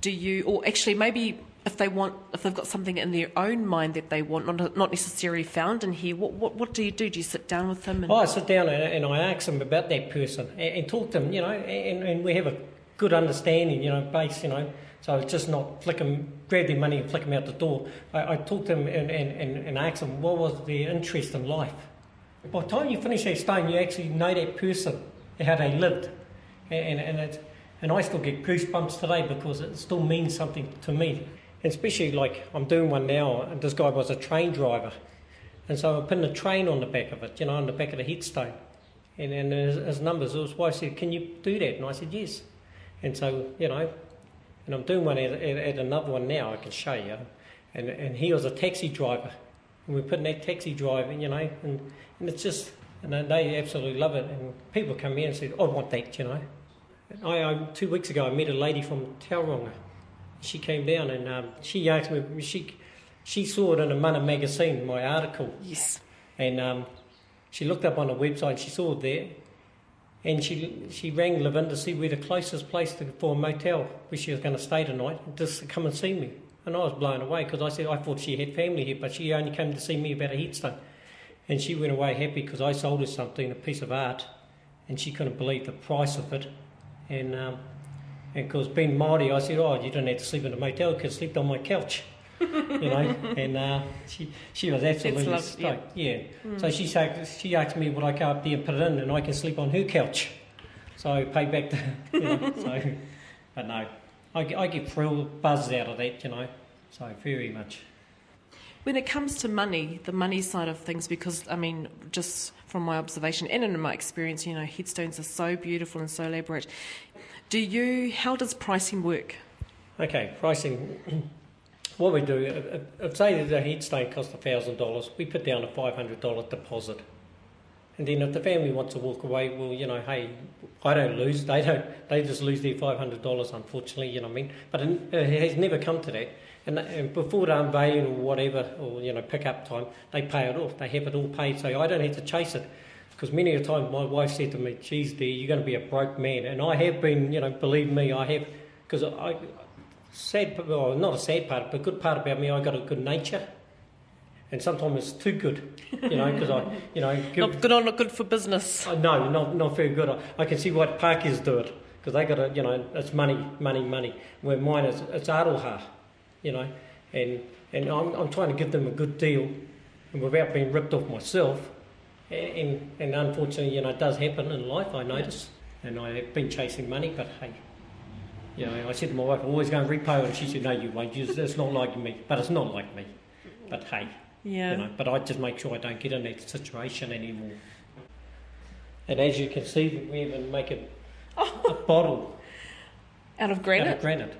do you, or actually maybe if they want, if they've got something in their own mind that they want, not not necessarily found in here, what what, what do you do? Do you sit down with them? And, Oh, I sit down and, and I ask them about that person and, and talk to them, you know, and, and we have a good understanding, you know, base, you know. So it's just not flick them, grab their money and flick them out the door. I, I talk to them and, and, and, and ask them what was their interest in life. By the time you finish that stone, you actually know that person, how they lived. And, and, it's, and I still get goosebumps today because it still means something to me. And especially like I'm doing one now, and this guy was a train driver. And so I'm putting a train on the back of it, you know, on the back of the headstone. And, and his, his numbers, his wife said, Can you do that? And I said, Yes. And so, you know, and I'm doing one at, at, at another one now, I can show you. And, and he was a taxi driver. And we're putting that taxi driver, you know, and, and it's just, and they- absolutely love it. And people come here and say, I want that, you know. And I, I, two weeks ago, I met a lady from Tauranga. She came down and um, she asked me, she, she saw it in a Mana magazine, my article. Yes. And um, she looked up on the website, she saw it there, and she she rang Levin to see where the closest place to, for a motel where she was going to stay tonight, just to come and see me. And I was blown away because I said I thought she had family here, but she only came to see me about a headstone. And she went away happy because I sold her something, a piece of art, and she couldn't believe the price of it. And um, and because being Māori, I said, oh, you don't have to sleep in a motel, you can sleep on my couch. you know, and uh, she she was absolutely love- stoked. Yeah. So she said she asked me would I go up there and put it in, and I can sleep on her couch. So I pay back the, you know. so, but no, I, get- I get thrill buzz out of that, you know. So very much. When it comes to money, the money side of things, because I mean, just from my observation and in my experience, you know, headstones are so beautiful and so elaborate. Do you? How does pricing work? Okay, pricing. what we do, if, if- if say that a headstone costs thousand dollars, we put down a five hundred dollar deposit, and then if the family wants to walk away, well, you know, hey, I don't lose. They don't. They just lose their five hundred dollars, unfortunately. You know what I mean? But it has never come to that. And, and before the unveiling or whatever, or you know, pick up time, they pay it off. They have it all paid, so I don't have to chase it. Because many a time my wife said to me, "Geez, dear, you're going to be a broke man," and I have been. You know, believe me, I have. Because I, sad, well, not a sad part, but good part about me, I got a good nature, and sometimes it's too good. You know, because I, you know, give, Not good or not good for business. Oh, no, not not very good. I, I can see why Parkers do it because they got a you know it's money, money, money. Where mine is it's aroha, you know, and and I'm I'm trying to give them a good deal, and without being ripped off myself. And and unfortunately, you know, it does happen in life. I notice, and I have been chasing money, but hey. You know, I said to my wife, I'm always going to repo, and she said, No, you won't. It's not like me. But it's not like me. But hey, Yeah. you know, but I just make sure I don't get in that situation anymore. And as you can see, we even make a, oh. a bottle Out of granite. out of granite.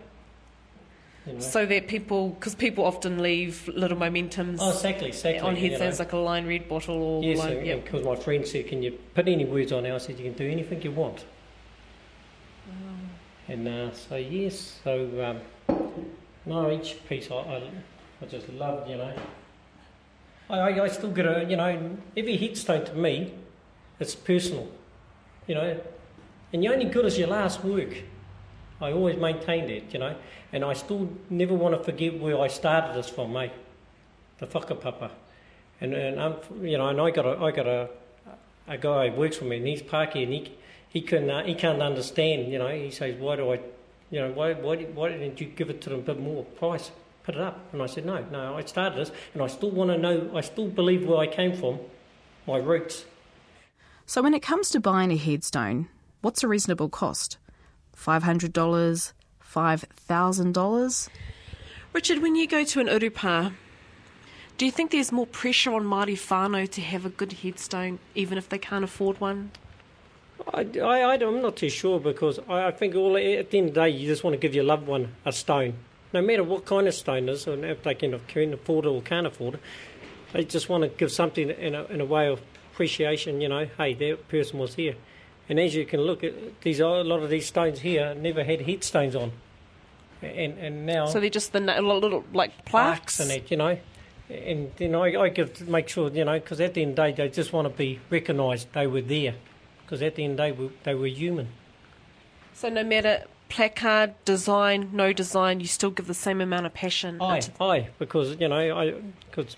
You know? So that people, because people often leave little momentums oh, exactly, exactly. on headstones know. like a Lion Red bottle or Yes, line, yep. because my friend said, "Can you put any words on it?" I said, "You can do anything you want." And uh, so yes, so um, no, each piece I, I, I just love, you know. I, I still get a, you know, every headstone to me, it's personal, you know, and you're only good as your last work. I always maintained that, you know, and I still never want to forget where I started this from, mate. The whakapapa. And, and I'm, you know, and I got a, I got a, a guy who works for me, and he's Paki, and he, he can, uh, he can't understand. You know, he says, "Why do I, you know, why, why, why didn't you give it to them a bit more price? Put it up." And I said, "No, no, I started this, and I still want to know. I still believe where I came from, my roots." So, when it comes to buying a headstone, what's a reasonable cost? $500? $5,000? Richard, when you go to an urupa, do you think there's more pressure on Māori whānau to have a good headstone, even if they can't afford one? I, I, am not too sure because I, I think all at the end of the day, you just want to give your loved one a stone, no matter what kind of stone it is, and if they can, can afford it or can't afford it. They just want to give something in a, in a way of appreciation. You know, hey, that person was here, and as you can look at these, a lot of these stones here never had headstones on, and and now So they're just the little, like plaques and that, you know. And then I, I give make sure, you know, because at the end of the day, they just want to be recognised they were there. Because at the end of the day, they were human. So no matter placard, design, no design, you still give the same amount of passion. Aye, into- aye, because you know, I because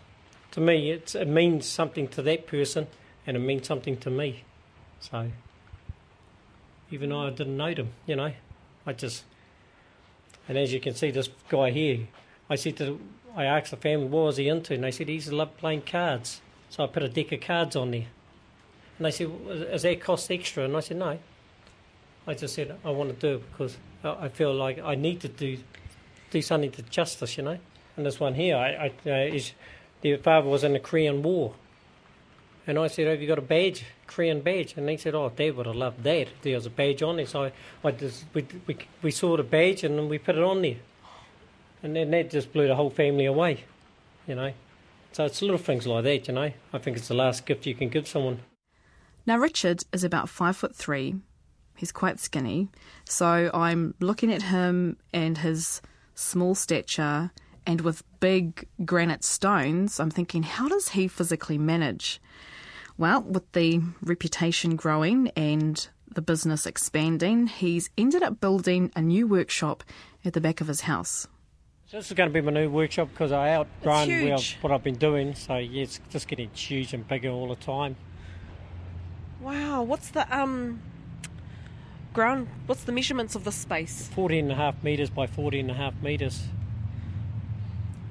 to me it's, it means something to that person, and it means something to me. So even though I didn't know them, you know, I just and as you can see, this guy here, I said to I asked the family what was he into, and they said he used to love playing cards. So I put a deck of cards on there, and they said, "Well, "Is that cost extra?" And I said, "No." I just said I want to do it because I I feel like I need to do do something to justice, you know. And this one here, I, I, uh, is their father was in the Korean War, and I said, "Have you got a badge, Korean badge?" And they said, "Oh, Dad would have loved that. if There was a badge on it." So I just we, we we saw the badge and then we put it on there, and then that just blew the whole family away, you know. So it's little things like that, you know. I think it's the last gift you can give someone. Now, Richard is about five foot three. He's quite skinny. So I'm looking at him and his small stature, and with big granite stones, I'm thinking, how does he physically manage? Well, with the reputation growing and the business expanding, he's ended up building a new workshop at the back of his house. So this is going to be my new workshop because I outgrown where I've- huge. what I've been doing. So yeah, it's just getting huge and bigger all the time. Wow, what's the um ground? What's the measurements of the space? 14 and a half metres by 14 and a half metres.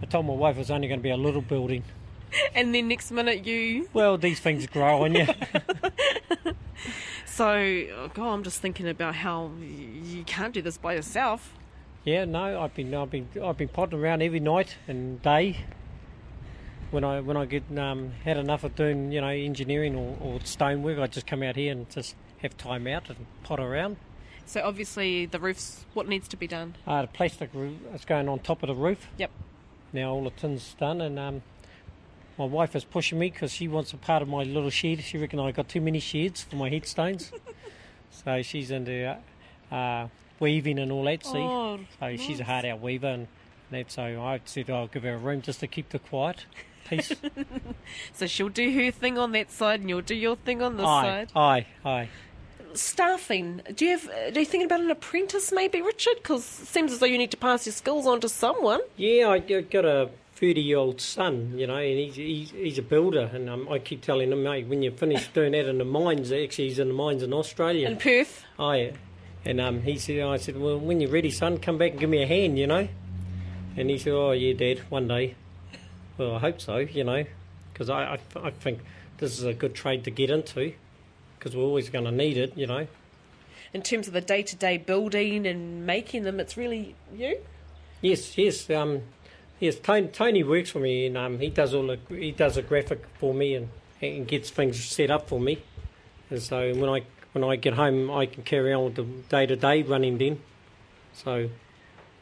I told my wife it was only going to be a little building. And then next minute you. Well, these things grow on you. So, oh God, I'm just thinking about how you can't do this by yourself. yeah, no, I've been I've been I've been potting around every night and day. When I when I get um, had enough of doing you know engineering or, or stonework, I just come out here and just have time out and pot around. So obviously the roof's what needs to be done. Uh, the plastic roof is going on top of the roof. Yep. Now all the tin's done, and um, my wife is pushing me because she wants a part of my little shed. She reckon I got too many sheds for my headstones, so she's into uh, uh, weaving and all that. See, Oh, so she's a hard out weaver, and that. So I said I'll give her a room just to keep the quiet, peace. So she'll do her thing on that side, and you'll do your thing on this aye, side. aye, aye. Staffing. Do you have? Are you thinking about an apprentice, maybe, Richard? Because it seems as though you need to pass your skills on to someone. Yeah, I g- got a 30 year old son, you know, and he's, he's, he's a builder. And um, I keep telling him, mate, when you finish doing that in the mines, actually, he's in the mines in Australia. In Perth. Oh, yeah. And um, he said, I said, well, when you're ready, son, come back and give me a hand, you know. And he said, oh, yeah, Dad, one day. Well, I hope so, you know, because I, I, I think this is a good trade to get into because we're always going to need it, you know. In terms of the day-to-day building and making them, it's really you. Yes, yes, um, yes. Tony, Tony works for me, and um, he does all the he does a graphic for me and, and gets things set up for me. And so when I when I get home, I can carry on with the day to day running. Then, so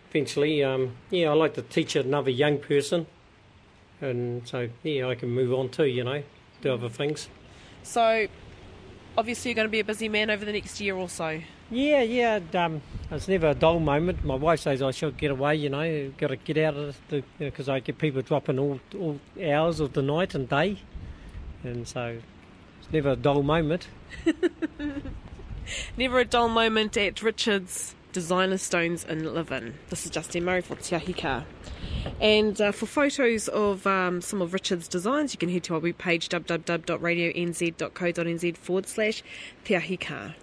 eventually, um, yeah, I like to teach another young person, and so yeah, I can move on too. You know, do other things. So, obviously, you're going to be a busy man over the next year or so. Yeah, yeah. Um, it's never a dull moment. My wife says I should get away. You know, got to get out of the because I get people dropping all all hours of the night and day, and so it's never a dull moment. Never a dull moment at Richard's Designer Stones in Levin. This is Justine Murray for Te Ahi Kaa. And uh, for photos of um, some of Richard's designs, you can head to our webpage www.radionz.co.nz forward slash Te Ahi Kaa.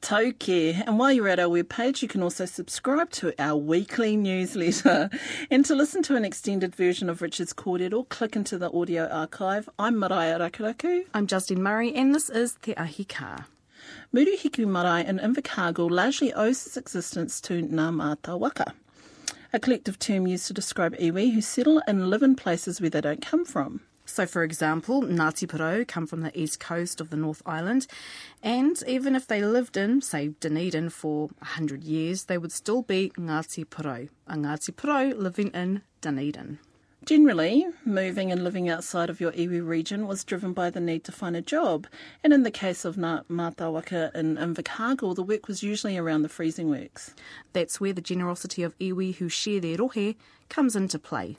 Tauke. And while you're at our webpage, you can also subscribe to our weekly newsletter. And to listen to an extended version of Richard's kōrero, click into the audio archive. I'm Maraea Rakuraku. I'm Justine Murray, and this is Te Ahi Kaa. Murihiku Marae in Invercargill largely owes its existence to Ngā Māta Waka, a collective term used to describe iwi who settle and live in places where they don't come from. So, for example, Ngāti Porou come from the east coast of the North Island, and even if they lived in, say, Dunedin for 100 years, they would still be Ngāti Porou, a Ngāti Porou living in Dunedin. Generally, moving and living outside of your iwi region was driven by the need to find a job, and in the case of Ngā Māta Waka in Invercargill, the work was usually around the freezing works. That's where the generosity of iwi who share their rohe comes into play.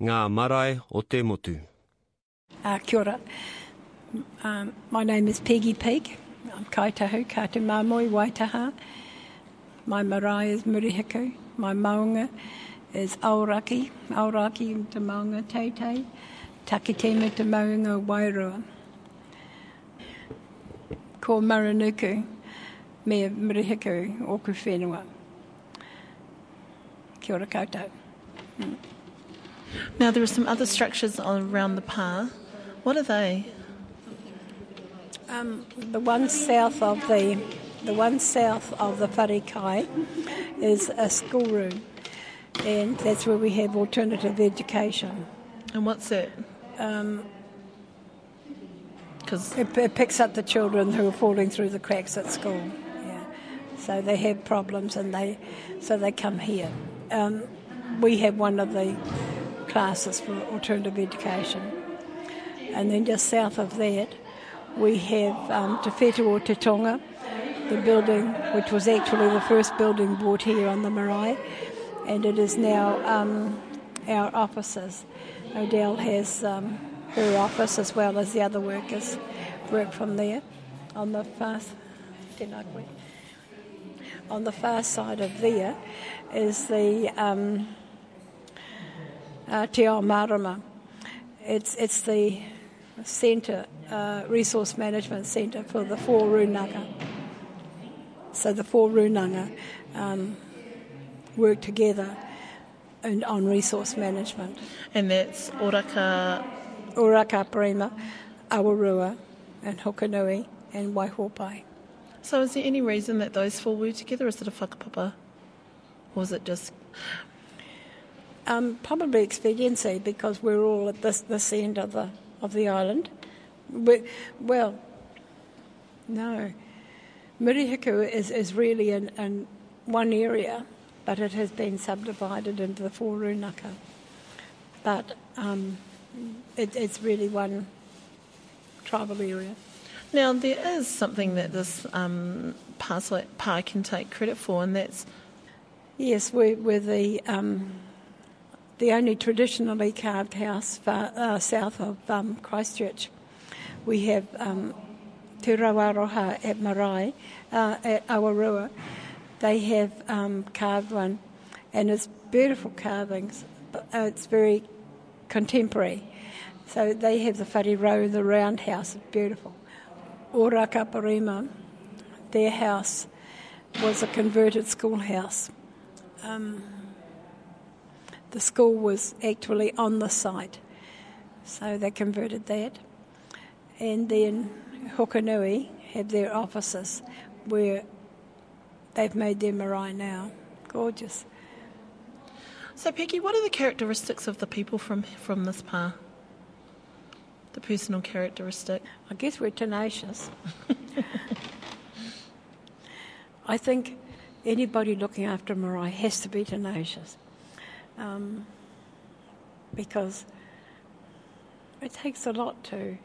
Ngā marae o te motu. Uh, kia ora. Um, my name is Peggy Peg. I'm Kaitahu, Kate Mamoi, Waitaha. My marae is Murihiku. My maunga is Aoraki. Aoraki te maunga Teitei. Takitimu te maunga Wairua. Ko Maranuku, me Murihiku, oku whenua. Kia ora koutou. Now, there are some other structures around the pa. What are they? Um, the one south of the the one south of the Wharekai is a schoolroom, and that's where we have alternative education. And what's that? Um, Because it, it picks up the children who are falling through the cracks at school. Yeah, so they have problems, and they so they come here. Um, we have one of the classes for alternative education, and then just south of that, we have um, Te Whetu o Te Tonga, the building which was actually the first building bought here on the marae, and it is now um, our offices. Odell has um, her office as well as the other workers work from there. On the far, on the far side of there is the um, uh, Te Ao Marama. It's, it's the centre, uh, resource management centre for the four runanga. So the four runanga um, work together and on resource management. And that's Oraka. Oraka Aparima, Awarua, and Hokonui, and Waihopai. So is there any reason that those four were together? Is it a whakapapa? Or was it just... Um, probably expediency because we're all at this, this end of the, of the island. We, well, no. Murihiku is, is really in, in one area, but it has been subdivided into the four runaka. But um, it, it's really one tribal area. Now, there is something that this um, Pā can take credit for, and that's. Yes, we, we're the, um, the only traditionally carved house far, uh, south of um, Christchurch. We have um, Te Rau Aroha at Marae, uh, at Awarua. They have um, carved one, and it's beautiful carvings. But, uh, it's very contemporary. So they have the whare row, the roundhouse, beautiful. Oraka Aparima, their house was a converted schoolhouse. Um, the school was actually on the site, so they converted that. And then Hokonui have their offices where they've made their marae now. Gorgeous. So, Peggy, what are the characteristics of the people from from this pa? The personal characteristic. I guess we're tenacious. I think anybody looking after a marae has to be tenacious, um, because it takes a lot to.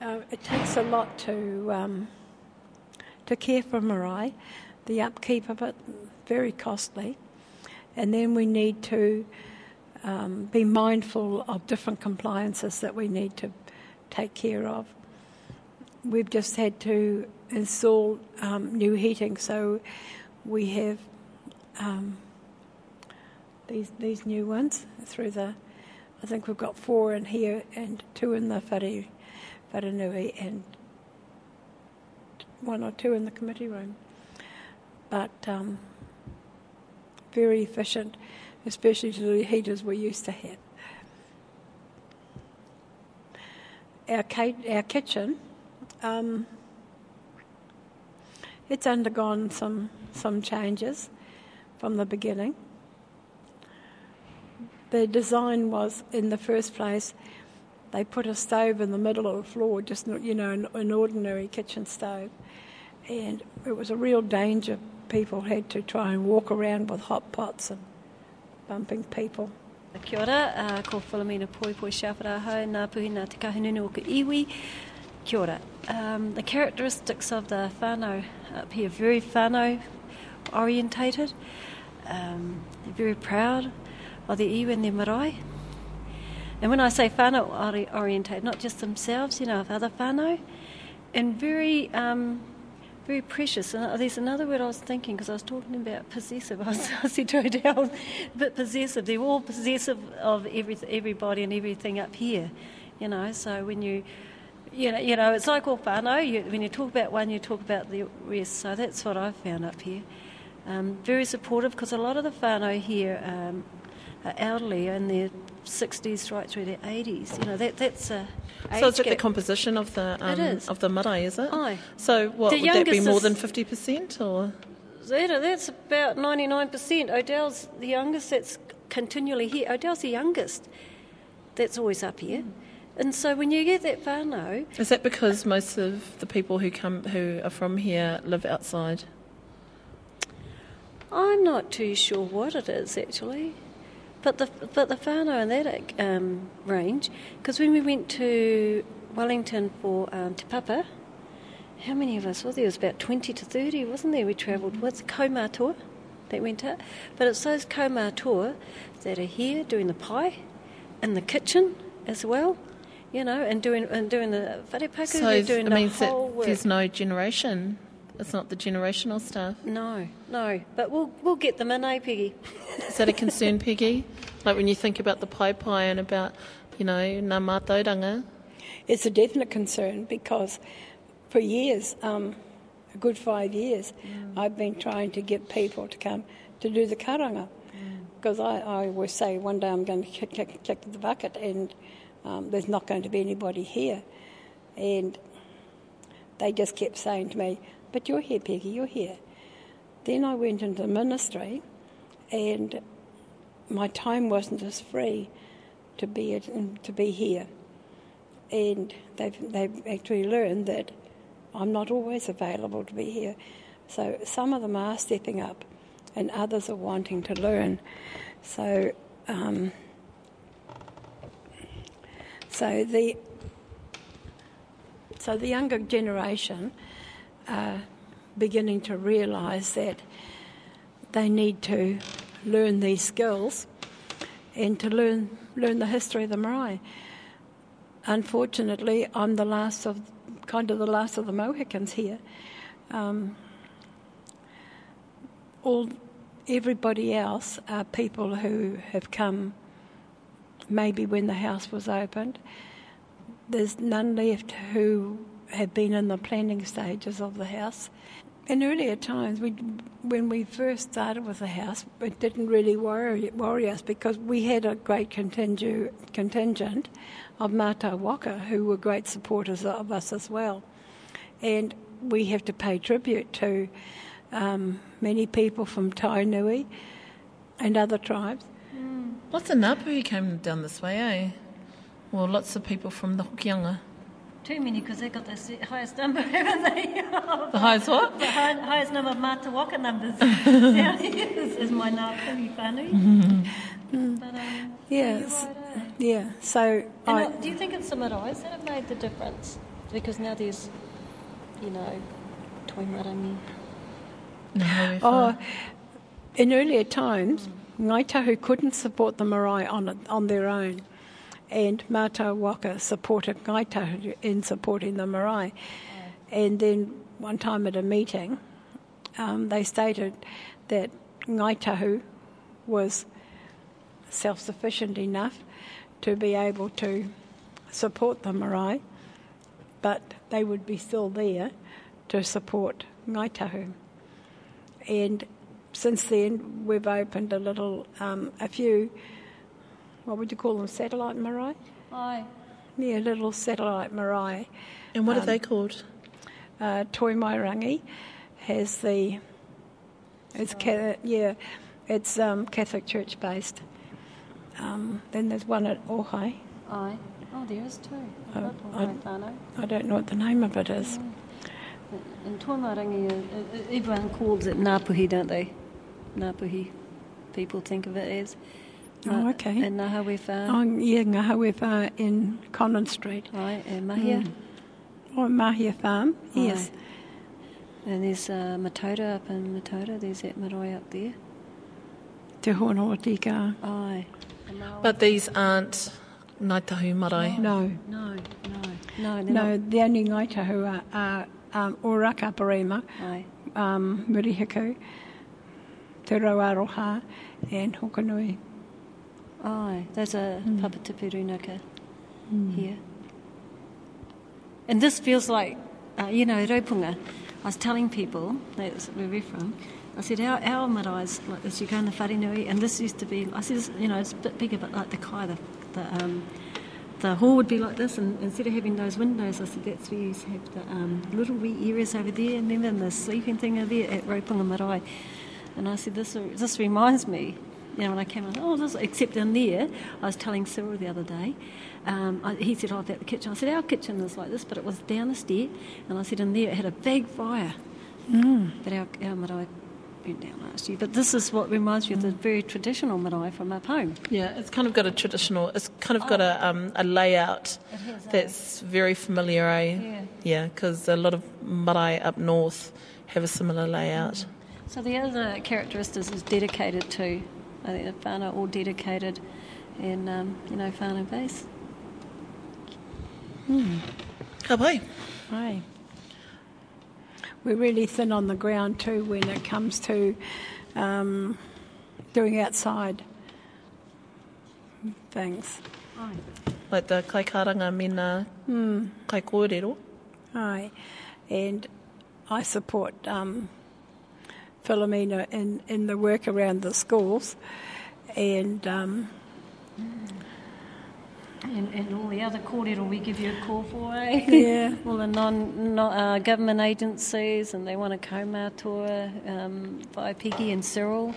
Uh, it takes a lot to um, to care for marae, the upkeep of it very costly, and then we need to um, be mindful of different compliances that we need to take care of. We've just had to install um, new heating, so we have um, these these new ones through the. I think we've got four in here and two in the whare, and one or two in the committee room. But um, very efficient, especially to the heaters we used to have. Our, our kitchen, um, it's undergone some, some changes from the beginning. The design was, in the first place, they put a stove in the middle of the floor, just you know, an, an ordinary kitchen stove, and it was a real danger. People had to try and walk around with hot pots and bumping people. Kia ora, uh, ko Philomena Poi Poi Shawharaho, nā puhi nā te Kahungunu o iwi. Kia ora. Um, the characteristics of the whānau up here, very whānau orientated, um, very proud of the iwi and their marae. And when I say whānau orientated, not just themselves, you know, of other whānau, and very um, very precious. And uh, there's another word I was thinking because I was talking about possessive. I, was, I said to Odell, but possessive. They're all possessive of every, everybody and everything up here, you know. So when you, you know, you know, it's like all whānau. You, when you talk about one, you talk about the rest. So that's what I've found up here. Um, very supportive because a lot of the whānau here um, are elderly and they're 60s right through their 80s. You know, that that's a. So is it the composition of the um, of the marae, is it? Aye. So what the would that be more than 50% or? That's about 99%. Odell's the youngest that's continually here. Odell's the youngest that's always up here. And so when you get that whānau... Is that because most of the people who come who are from here live outside? I'm not too sure what it is actually. But the but the whānau in that um, range, because when we went to Wellington for um, Te Papa, how many of us were there? It was about 20 to 30, wasn't there? We travelled with Kaumātua. that went out. But it's those kaumātua that are here doing the pie in the kitchen as well, you know, and doing and doing the wharepaku, So it the means that there's no generation. It's not the generational stuff. No, no, but we'll we'll get them in, eh, Peggy? Is that a concern, Peggy? Like when you think about the paepae and about, you know, ngā mātauranga? It's a definite concern because for years, um, a good five years, I've been trying to get people to come to do the karanga. Because I, I always say one day I'm going to kick, kick, kick the bucket and um, there's not going to be anybody here. And they just kept saying to me, But you're here, Peggy, you're here. Then I went into ministry and my time wasn't as free to be, at, to be here and they've, they've actually learned that I'm not always available to be here. So some of them are stepping up, and others are wanting to learn. So, um, so the so the younger generation are beginning to realise that they need to learn these skills and to learn learn the history of the marae unfortunately, I'm the last of, kind of the last of the Mohicans here. Um, all, everybody else are people who have come maybe when the house was opened. There's none left who have been in the planning stages of the house. In earlier times, we, when we first started with the house, it didn't really worry, worry us because we had a great contingu, contingent of Mata Waka who were great supporters of us as well. And we have to pay tribute to um, many people from Tainui and other tribes. Lots of Ngāpuhi came down this way, eh? Well, lots of people from the Hokianga. Too many because they got the highest number, haven't they? The highest what? The high, highest number of Matawaka numbers down here is, is my Ngāpuhi whānui. But, um, Yes. right, eh? Yeah, so And I, uh, do you think it's the maraes that have made the difference? Because now there's, you know, Toimarangi. No, Oh, in earlier times, Ngaitahu couldn't support the marae on, on their own, and Mata Waka supported Ngaitahu in supporting the marae. And then one time at a meeting, um, they stated that Ngaitahu was self sufficient enough to be able to support the marae, but they would be still there to support Ngaitahu and since then we've opened a little, um, a few, what would you call them, satellite marae? Aye. Yeah, little satellite marae. And what are Um, they called? Uh, Toi Mairangi has the, it's ca- yeah, it's um, Catholic Church based. Um, then there's one at Ohai. Aye. Oh, there is too. I Oh, love I- I don't know what the name of it is. In Toimarangi, uh, uh, everyone calls it Napuhi, don't they? Napuhi. People think of it as. Oh, Ngā- okay. And Ngahawe Whā. Oh, yeah, Ngahawewha in Conan Street. Aye, and Mahia. Or Mahia Farm, yes. Aye. And there's uh, Mataura up in Mataura. There's that marae up there. Te Hono o Tika. Aye. But these aren't Ngaitahu marae. No. No, no, no. They're No, the only Ngaitahu are, are um, Oraka Aparima, Aye. um, Murihiku, Te Rauaroha, and Hokonui. Aye. There's a Mm. Papatipu Runaka here. And this feels like, uh, you know, Ropunga. I was telling people, that's where we're from, I said, our, our marae is like this, you go in the Wharenui, and this used to be, I said, you know, it's a bit bigger, but like the kai, the, the, um, the hall would be like this, and instead of having those windows, I said, that's where you used to have the um, little wee areas over there, remember, and the sleeping thing over there at Ropunga Marae. And I said, this, this reminds me, you know, when I came in, oh, this, except in there, I was telling Cyril the other day, um, I, he said, oh, about the kitchen. I said, our kitchen is like this, but it was down the stair, and I said, in there it had a big fire. But our, our marae burnt down last year. But this is what reminds me of the very traditional marae from up home. Yeah, it's kind of got a traditional. It's kind of got a um, a layout It has, eh? that's very familiar, eh? Yeah. Yeah, because a lot of marae up north have a similar layout. So the other characteristics is dedicated to. I think the whānau all dedicated and, um, you know, whānau base. Ka pai. Right. We're really thin on the ground too when it comes to um, doing outside things. Like the kai karanga mina Hmm. kai kōrero. Aye. And I support um, Philomena in, in the work around the schools and um, And, and all the other kōrero we give you a call for, eh? Yeah. all the non, non uh, government agencies and they want a kaumātua, um, by Peggy and Cyril,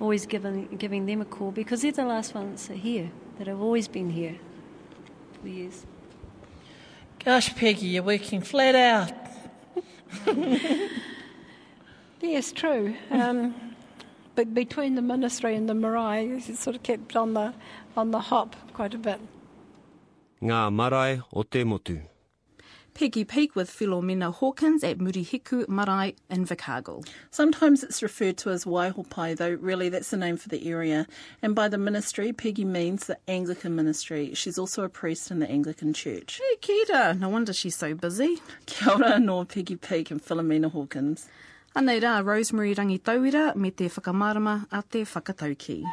always giving, giving them a call because they're the last ones that are here, that have always been here for years. Gosh, Peggy, you're working flat out. yes, true. Um, but between the ministry and the marae, it's sort of kept on the on the hop quite a bit. Ngā marae o te motu. Peggy Peak with Philomena Hawkins at Murihiku Marae in Invercargill. Sometimes it's referred to as Waihopai, though really that's the name for the area. And by the ministry, Peggy means the Anglican ministry. She's also a priest in the Anglican Church. Hey, Kira, no wonder she's so busy. Kia ora no Peggy Peak and Philomena Hawkins. Anei rā, Rosemary Rangi Tauira me te whakamarama a te whakatauki.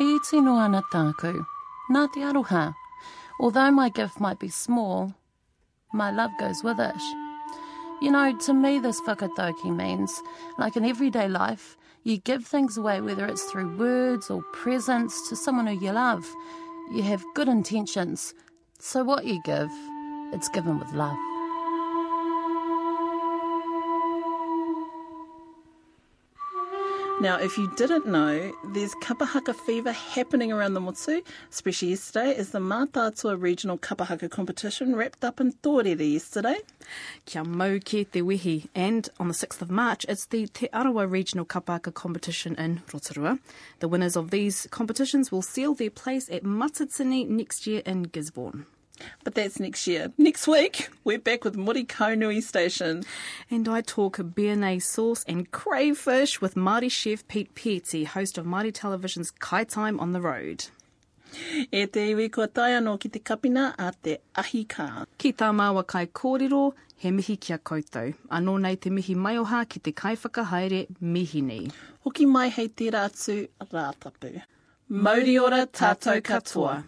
E tino ana tāku, nā te aroha. Although my gift might be small, my love goes with it. You know, to me, this whakatauki means, like in everyday life, you give things away, whether it's through words or presents, to someone who you love. You have good intentions. So what you give, it's given with love. Now, if you didn't know, there's kapahaka fever happening around the Motu, especially yesterday, as the Mātātua Regional Kapahaka competition wrapped up in Tōrere yesterday. Kia mau ki te wehi. And on the 6th of March, it's the Te Arawa Regional Kapahaka competition in Rotorua. The winners of these competitions will seal their place at Matatini next year in Gisborne. But that's next year. Next week, we're back with Muri Kaunui Station. And I talk béarnaise sauce and crayfish with Māori chef Pete Pieti, host of Māori Television's Kai Time on the Road. E te iwi kua tai anō ki te kapina a te ahi kā. Ki tā māua kai kōrero, he mihi kia koutou. Anō nei te mihi maioha ki te kai whakahaere mihi ni. Hoki mai hei te rātu rātapu. Mauri ora tātou katoa.